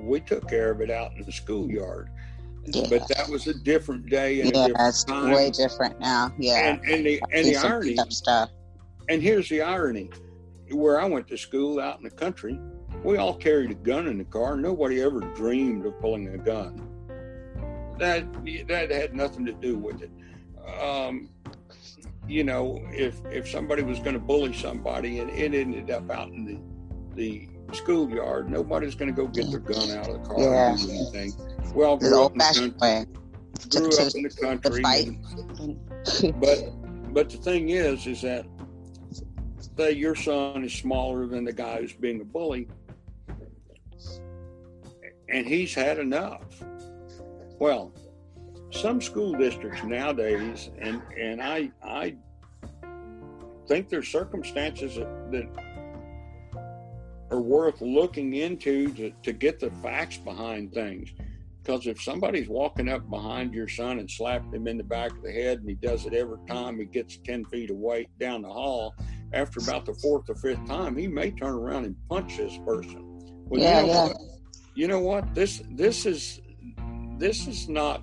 we took care of it out in the schoolyard. Yeah. But that was a different day and yeah, it's way different now. Yeah, and, and the and the irony stuff. And here's the irony: where I went to school out in the country, we all carried a gun in the car. Nobody ever dreamed of pulling a gun. That that had nothing to do with it. Um, you know, if if somebody was going to bully somebody and it ended up out in the the schoolyard. Nobody's going to go get their gun out of the car yeah. and do anything. Well, grew up, in the country, grew up in the country. But but the thing is, is that your son is smaller than the guy who's being a bully, and he's had enough. Well, some school districts nowadays, and and I I think there's circumstances that, that are worth looking into to, to get the facts behind things. Because if somebody's walking up behind your son and slapped him in the back of the head, and he does it every time he gets 10 feet away down the hall, after about the fourth or fifth time, he may turn around and punch this person. Well, yeah, you know yeah. What? You know what? This this is this is not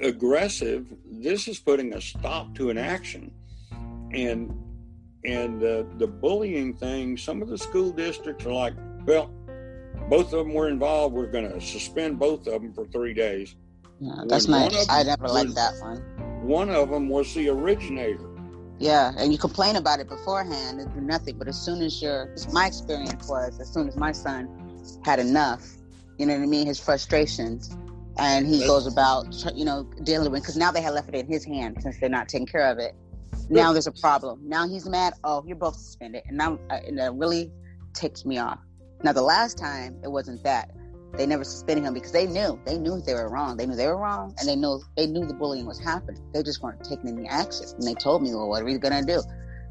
aggressive. This is putting a stop to an action. And and uh, the bullying thing, some of the school districts are like, well, both of them were involved. We're going to suspend both of them for three days. Yeah, that's nice. I never liked that one. One of them was the originator. Yeah, and you complain about it beforehand and do nothing. But as soon as your, my experience was, as soon as my son had enough, you know what I mean, his frustrations, and he goes about, you know, dealing with, because now they have left it in his hand since they're not taking care of it now there's a problem. Now he's mad. Oh, you're both suspended, and now uh, and that really takes me off. Now the last time it wasn't that. They never suspended him because they knew they knew they were wrong. They knew they were wrong, and they knew they knew the bullying was happening. They just weren't taking any action. And they told me, "Well, what are we gonna do?"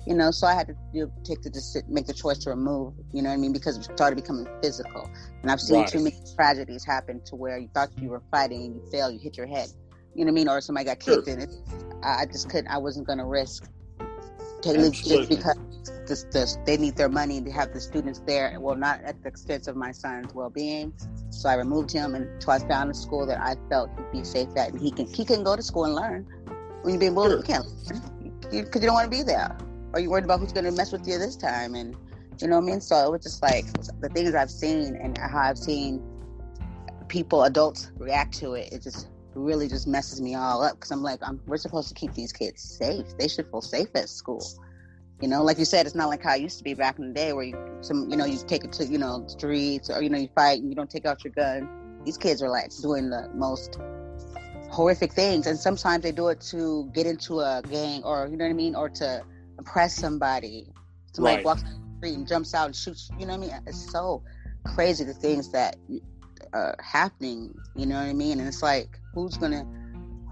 You know, so I had to you know, take the make the choice to remove. You know what I mean? Because it started becoming physical, and I've seen right. too many tragedies happen to where you thought you were fighting and you failed, you hit your head. You know what I mean? Or somebody got kicked sure. in it. I just couldn't. I wasn't gonna risk just because this, this, they need their money to have the students there. Well, not at the expense of my son's well-being. So I removed him until I found a school that I felt he'd be safe at, and he can he can go to school and learn. When you're being bullied, sure. you can't because you, you, don't want to be there, or you're worried about who's going to mess with you this time, and you know what I mean. So it was just like the things I've seen and how I've seen people, adults react to it. It just really just messes me all up because I'm like, I'm, we're supposed to keep these kids safe. They should feel safe at school. You know, like you said, it's not like how it used to be back in the day where you some you know you take it to you know streets or you know you fight and you don't take out your gun. These kids are like doing the most horrific things, and sometimes they do it to get into a gang or you know what I mean, or to impress somebody. Somebody right. walks down the street and jumps out and shoots. You know what I mean? It's so crazy the things that are happening. You know what I mean? And it's like, who's gonna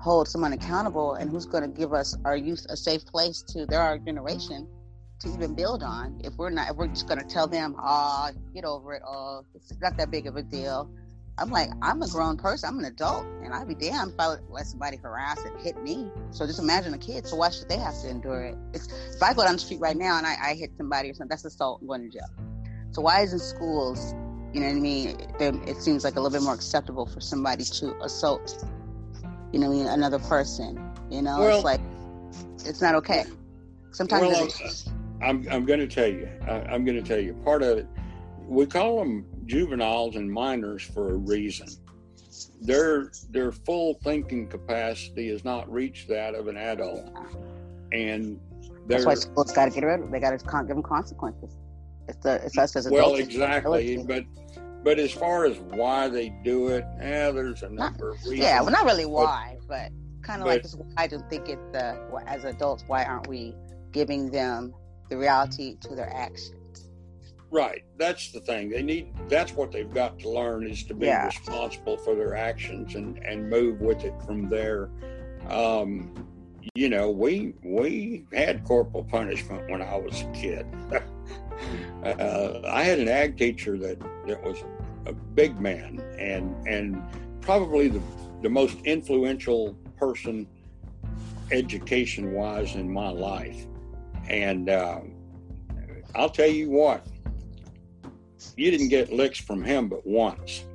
hold someone accountable and who's going to give us our youth a safe place to they're our generation to even build on if we're not if we're just going to tell them oh get over it oh it's not that big of a deal i'm like i'm a grown person i'm an adult and i'd be damned if i let somebody harass and hit me so just imagine a kid so why should they have to endure it it's, if i go down the street right now and I, I hit somebody or something that's assault and going to jail so why isn't schools you know what i mean it seems like a little bit more acceptable for somebody to assault you know, another person. You know, well, it's like it's not okay. Sometimes well, I'm I'm going to tell you. I, am going to tell you part of it. We call them juveniles and minors for a reason. Their their full thinking capacity has not reached that of an adult, and that's why schools got to get rid of. They got to give them consequences. It's the it's us as adults. Well, exactly, but but as far as why they do it, yeah, there's a number not, of reasons. Yeah, well, not really why, but, but kind of like I don't think it's the as adults, why aren't we giving them the reality to their actions? Right. That's the thing. They need. That's what they've got to learn is to be yeah. responsible for their actions and and move with it from there. Um, you know, we we had corporal punishment when I was a kid. uh, I had an ag teacher that that was a big man and and probably the the most influential person education wise in my life. And uh, I'll tell you what, you didn't get licks from him but once.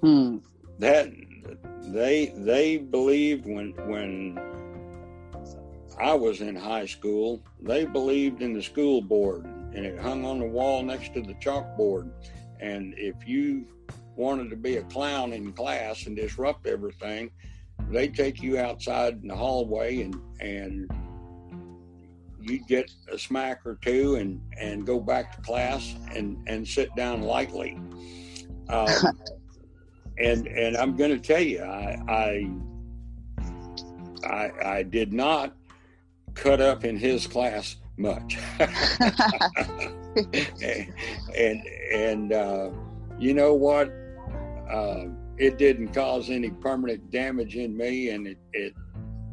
Hmm. That they they believed when when I was in high school, they believed in the school board and it hung on the wall next to the chalkboard. And if you wanted to be a clown in class and disrupt everything, they'd take you outside in the hallway and and you'd get a smack or two and and go back to class and and sit down lightly. Um, and and I'm going to tell you, I, I I I did not cut up in his class much. and and uh, you know what? Uh, it didn't cause any permanent damage in me, and it, it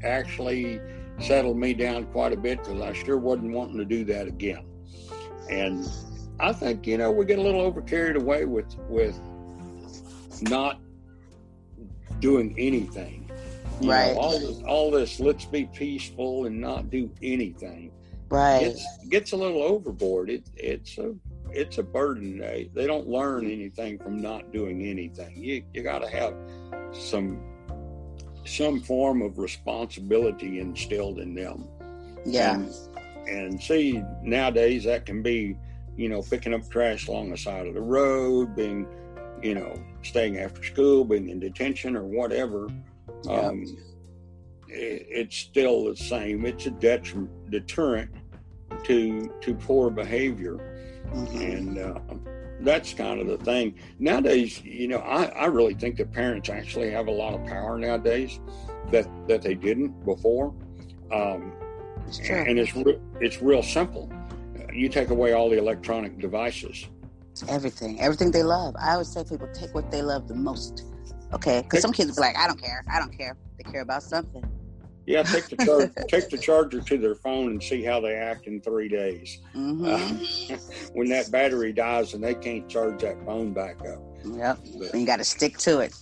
actually settled me down quite a bit because I sure wasn't wanting to do that again. And I think you know we get a little over carried away with with not doing anything. You right. Know, all this, all this. Let's be peaceful and not do anything. Right. Gets, gets a little overboard. It, it's a it's a burden. They, they don't learn anything from not doing anything. You you got to have some some form of responsibility instilled in them. Yeah. And, and see nowadays that can be, you know, picking up trash along the side of the road, being, you know, staying after school, being in detention or whatever. Yeah. Um, it, it's still the same. It's a deterrent deterrent to to poor behavior Mm-hmm. And uh, that's kind of the thing. Nowadays, you know, I, I really think that parents actually have a lot of power nowadays that, that they didn't before. Um, it's and it's, re- it's real simple. You take away all the electronic devices everything, everything they love. I always say people take what they love the most. Okay, because some kids be like, I don't care, I don't care. They care about something. Yeah, take the charger, take the charger to their phone and see how they act in three days. Mm-hmm. Uh, when that battery dies and they can't charge that phone back up. Yep, but, you got to stick to it.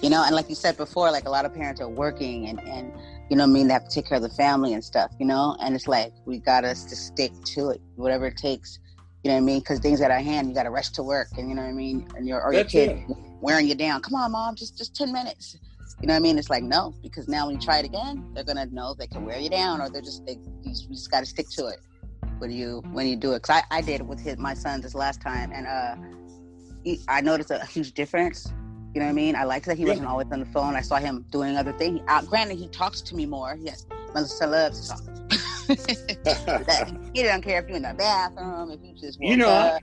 You know, and like you said before, like a lot of parents are working and and you know, I mean, they have to take care of the family and stuff. You know, and it's like we got us to stick to it, whatever it takes. You know what I mean? Because things at our hand, you got to rush to work, and you know what I mean. And your or your kid it. wearing you down. Come on, mom, just just ten minutes you know what I mean? It's like no, because now when you try it again, they're gonna know they can wear you down, or they're just they you just got to stick to it when you when you do it. Cause I, I did it with his my son this last time, and uh, he, I noticed a huge difference. You know what I mean? I liked that he wasn't always on the phone. I saw him doing other things. Uh, granted, he talks to me more. Yes, my son loves to talk. he don't care if you're in the bathroom, if you just you know. I,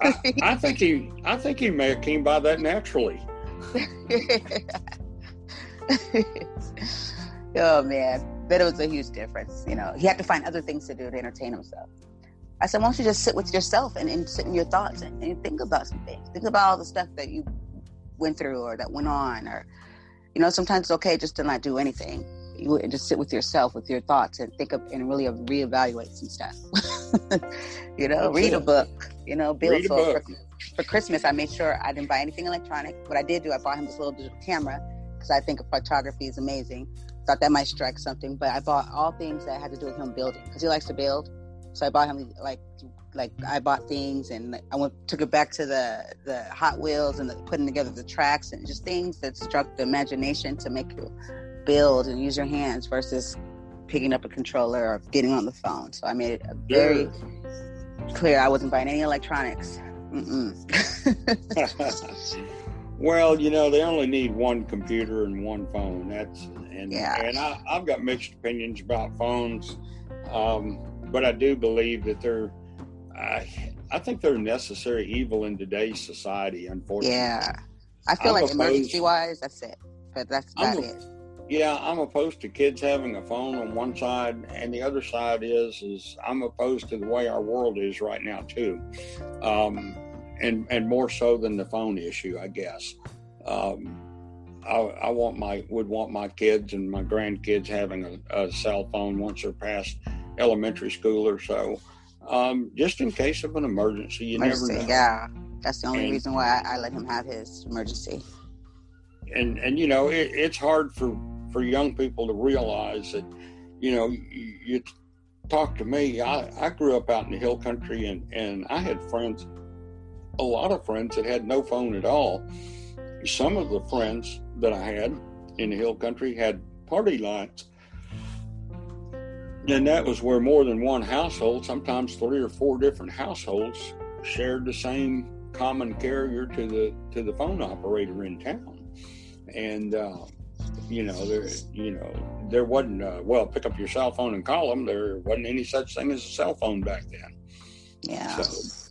I, I think he I think he may have came by that naturally. oh man, but it was a huge difference. You know, he had to find other things to do to entertain himself. I said, why don't you just sit with yourself and, and sit in your thoughts and, and, think about some things. Think about all the stuff that you went through or that went on, or you know, sometimes it's okay just to not do anything. You and just sit with yourself, with your thoughts, and think of and really reevaluate some stuff. you know, That's read a book. You know, build. For, for Christmas, I made sure I didn't buy anything electronic. What I did do, I bought him this little digital camera because I think photography is amazing. Thought that might strike something, but I bought all things that had to do with him building because he likes to build. So I bought him like like I bought things and I went took it back to the the Hot Wheels and the, putting together the tracks and just things that struck the imagination to make you build and use your hands versus picking up a controller or getting on the phone. So I made it very clear I wasn't buying any electronics. Well, you know, they only need one computer and one phone. That's and yeah. and I, have got mixed opinions about phones, um, but I do believe that they're. I I think they're a necessary evil in today's society. Unfortunately, yeah. I feel I'm like emergency wise, that's it. But that's about a, it. Yeah, I'm opposed to kids having a phone on one side, and the other side is is I'm opposed to the way our world is right now too. Um, and and more so than the phone issue, I guess. Um, I, I, want my would want my kids and my grandkids having a, a cell phone once they're past elementary school or so, um, just in case of an emergency. You emergency, never know. Yeah, that's the only and, reason why I, I, let him have his emergency. And and you know it, it's hard for for young people to realize that you know you, you talk to me. I, I grew up out in the hill country and and I had friends a lot of friends that had no phone at all. Some of the friends that I had in the hill country had party lines. And that was where more than one household, sometimes three or four different households, shared the same common carrier to the to the phone operator in town. And uh, you know, there you know there wasn't uh, well pick up your cell phone and call them. There wasn't any such thing as a cell phone back then. Yeah. So,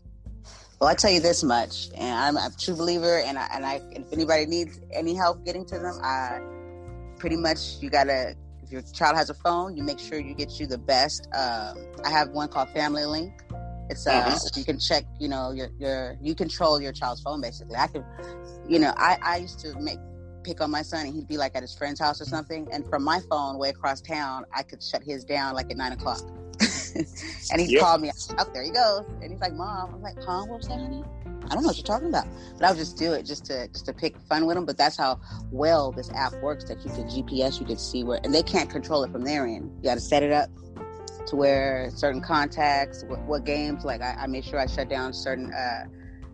well, I tell you this much, and I'm a true believer, and I, and I, if anybody needs any help getting to them, I pretty much you gotta. If your child has a phone, you make sure you get you the best. Um, I have one called Family Link. It's uh, uh-huh. you can check, you know, your your you control your child's phone basically. I can, you know, I I used to make pick on my son and he'd be like at his friend's house or something, and from my phone way across town, I could shut his down like at nine o'clock. and he yep. called me up. There he goes, and he's like, "Mom," I'm like, "Huh? What was that, honey?" I don't know what you're talking about, but I would just do it just to just to pick fun with him. But that's how well this app works. That you can GPS, you can see where, and they can't control it from their end. You got to set it up to where certain contacts, what, what games. Like I, I, made sure I shut down certain uh,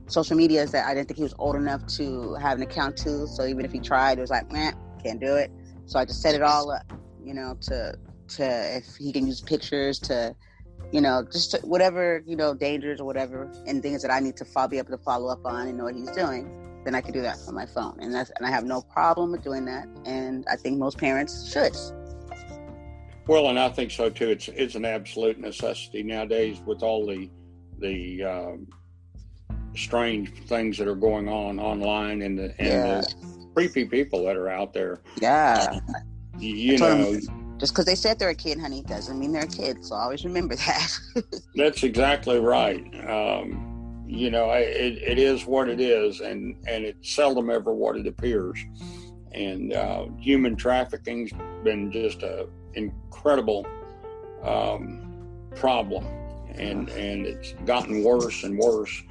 social medias that I didn't think he was old enough to have an account to. So even if he tried, it was like, man, can't do it. So I just set it all up, you know, to to if he can use pictures to you know, just whatever, you know, dangers or whatever, and things that I need to follow, be able to follow up on and know what he's doing, then I can do that on my phone. And that's, and I have no problem with doing that. And I think most parents should. Well, and I think so too. It's, it's an absolute necessity nowadays with all the, the, um, strange things that are going on online and the, and yeah. the creepy people that are out there. Yeah. Uh, you know, just because they said they're a kid, honey, doesn't mean they're a kid. So always remember that. That's exactly right. Um, you know, it, it is what it is, and and it's seldom ever what it appears. And uh, human trafficking's been just a incredible um, problem, and and it's gotten worse and worse.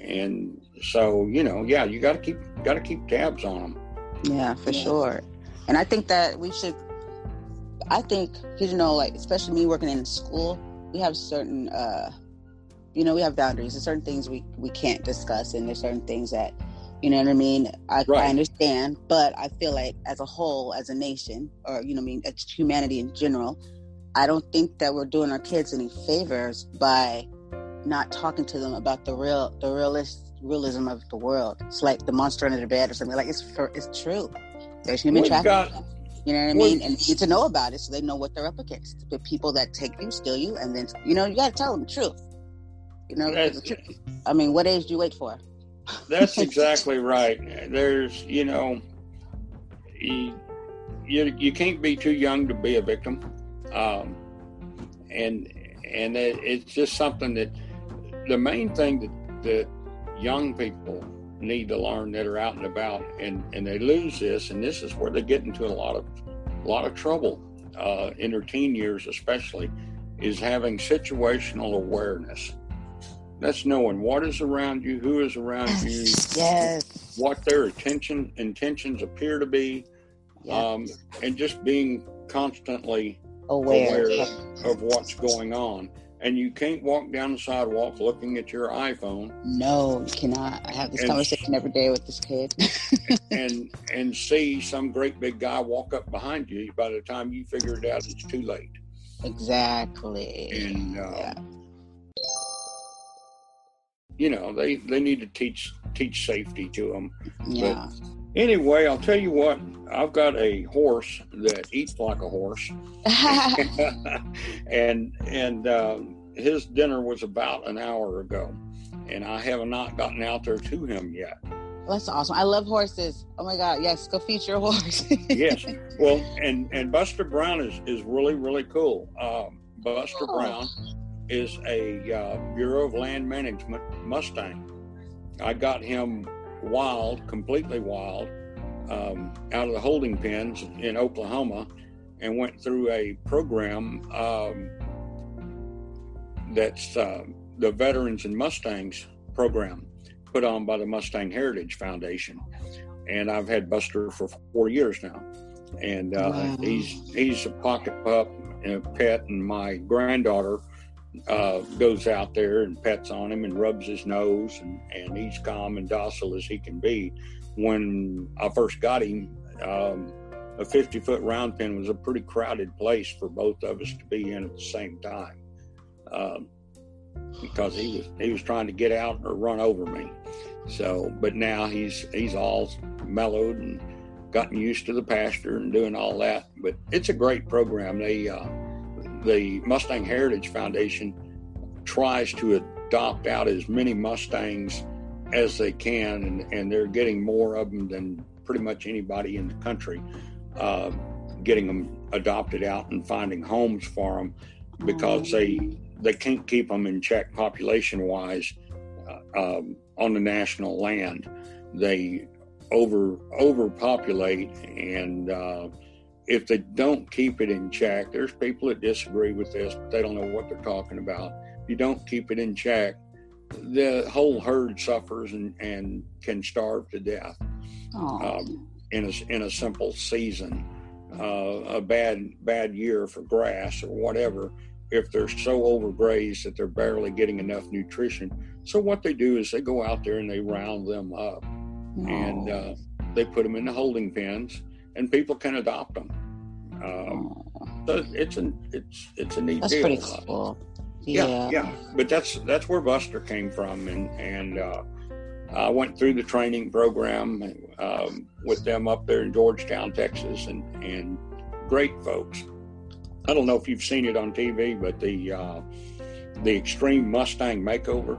And so, you know, yeah, you got to keep got to keep tabs on them. Yeah, for yeah. sure. And I think that we should. I think because you know, like especially me working in school, we have certain, uh, you know, we have boundaries. There's certain things we we can't discuss, and there's certain things that, you know what I mean. I, right. I understand, but I feel like as a whole, as a nation, or you know, I mean, humanity in general, I don't think that we're doing our kids any favors by not talking to them about the real, the realist realism of the world. It's like the monster under the bed or something. Like it's for, it's true. There's human trafficking. You know what I mean? And need to know about it so they know what they're up against. The people that take you, steal you, and then you know you got to tell them the truth. You know, the truth. I mean, what age do you wait for? That's exactly right. There's, you know, you, you, you can't be too young to be a victim, um, and and it, it's just something that the main thing that that young people need to learn that are out and about. And, and they lose this and this is where they get into a lot of a lot of trouble uh, in their teen years especially is having situational awareness. That's knowing what is around you who is around you yes. what their attention intentions appear to be yes. um, and just being constantly aware, aware of what's going on and you can't walk down the sidewalk looking at your iPhone. No, you cannot. I have this and, conversation every day with this kid. and and see some great big guy walk up behind you. By the time you figure it out, it's too late. Exactly. And uh, yeah. you know they they need to teach teach safety to them. Yeah. But anyway, I'll tell you what. I've got a horse that eats like a horse, and and um, his dinner was about an hour ago, and I have not gotten out there to him yet. That's awesome. I love horses. Oh my God. Yes. Go feature a horse. yes. Well, and, and Buster Brown is, is really, really cool. Um, Buster oh. Brown is a uh, Bureau of Land Management Mustang. I got him wild, completely wild, um, out of the holding pens in Oklahoma and went through a program um, that's uh, the Veterans and Mustangs program put on by the Mustang Heritage Foundation. And I've had Buster for four years now. And uh, wow. he's he's a pocket pup and a pet, and my granddaughter uh, goes out there and pets on him and rubs his nose, and, and he's calm and docile as he can be when I first got him, um, a 50 foot round pen was a pretty crowded place for both of us to be in at the same time. Um, because he was he was trying to get out or run over me. So, but now he's he's all mellowed and gotten used to the pasture and doing all that. But it's a great program. They uh, the Mustang Heritage Foundation tries to adopt out as many Mustangs as they can, and, and they're getting more of them than pretty much anybody in the country, uh, getting them adopted out and finding homes for them because they they can't keep them in check population wise uh, um, on the national land. They over overpopulate, and uh, if they don't keep it in check, there's people that disagree with this, but they don't know what they're talking about. If you don't keep it in check, the whole herd suffers and, and can starve to death um, in a in a simple season. Uh, a bad bad year for grass or whatever if they're so overgrazed that they're barely getting enough nutrition. So what they do is they go out there and they round them up, and uh, they put them in the holding pens, and people can adopt them. Um, so it's an it's it's a neat That's deal. pretty cool. Yeah. yeah, yeah. But that's that's where Buster came from, and and uh, I went through the training program um, with them up there in Georgetown, Texas, and and great folks. I don't know if you've seen it on TV, but the uh, the Extreme Mustang Makeover,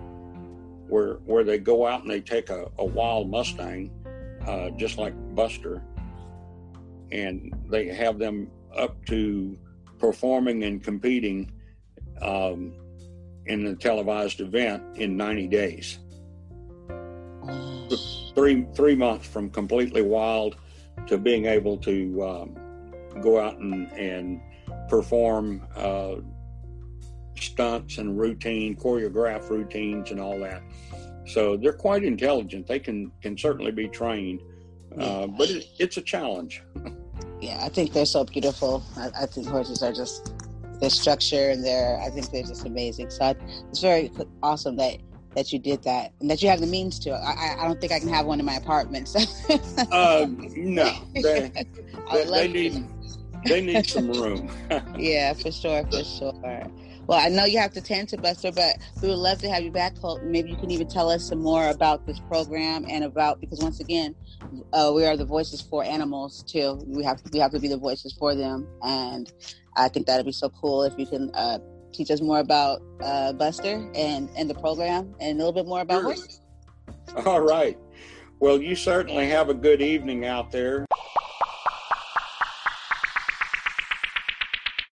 where where they go out and they take a, a wild Mustang, uh, just like Buster, and they have them up to performing and competing um, in a televised event in 90 days. three three months from completely wild to being able to um, go out and and perform uh, stunts and routine choreograph routines and all that. So they're quite intelligent. They can can certainly be trained, uh, but it, it's a challenge. yeah, I think they're so beautiful. I, I, think horses are just their structure and their. I think they're just amazing. So I, it's very awesome that that you did that and that you have the means to. I, I don't think I can have one in my apartment. So. uh, no, they, they, they need they need some room. yeah, for sure, for sure. Well, I know you have to tend to Buster, but we would love to have you back. Maybe you can even tell us some more about this program and about because once again, uh, we are the voices for animals too. We have to, we have to be the voices for them, and I think that'd be so cool if you can uh, teach us more about uh, Buster and and the program and a little bit more about sure. horses. All right. Well, you certainly have a good evening out there.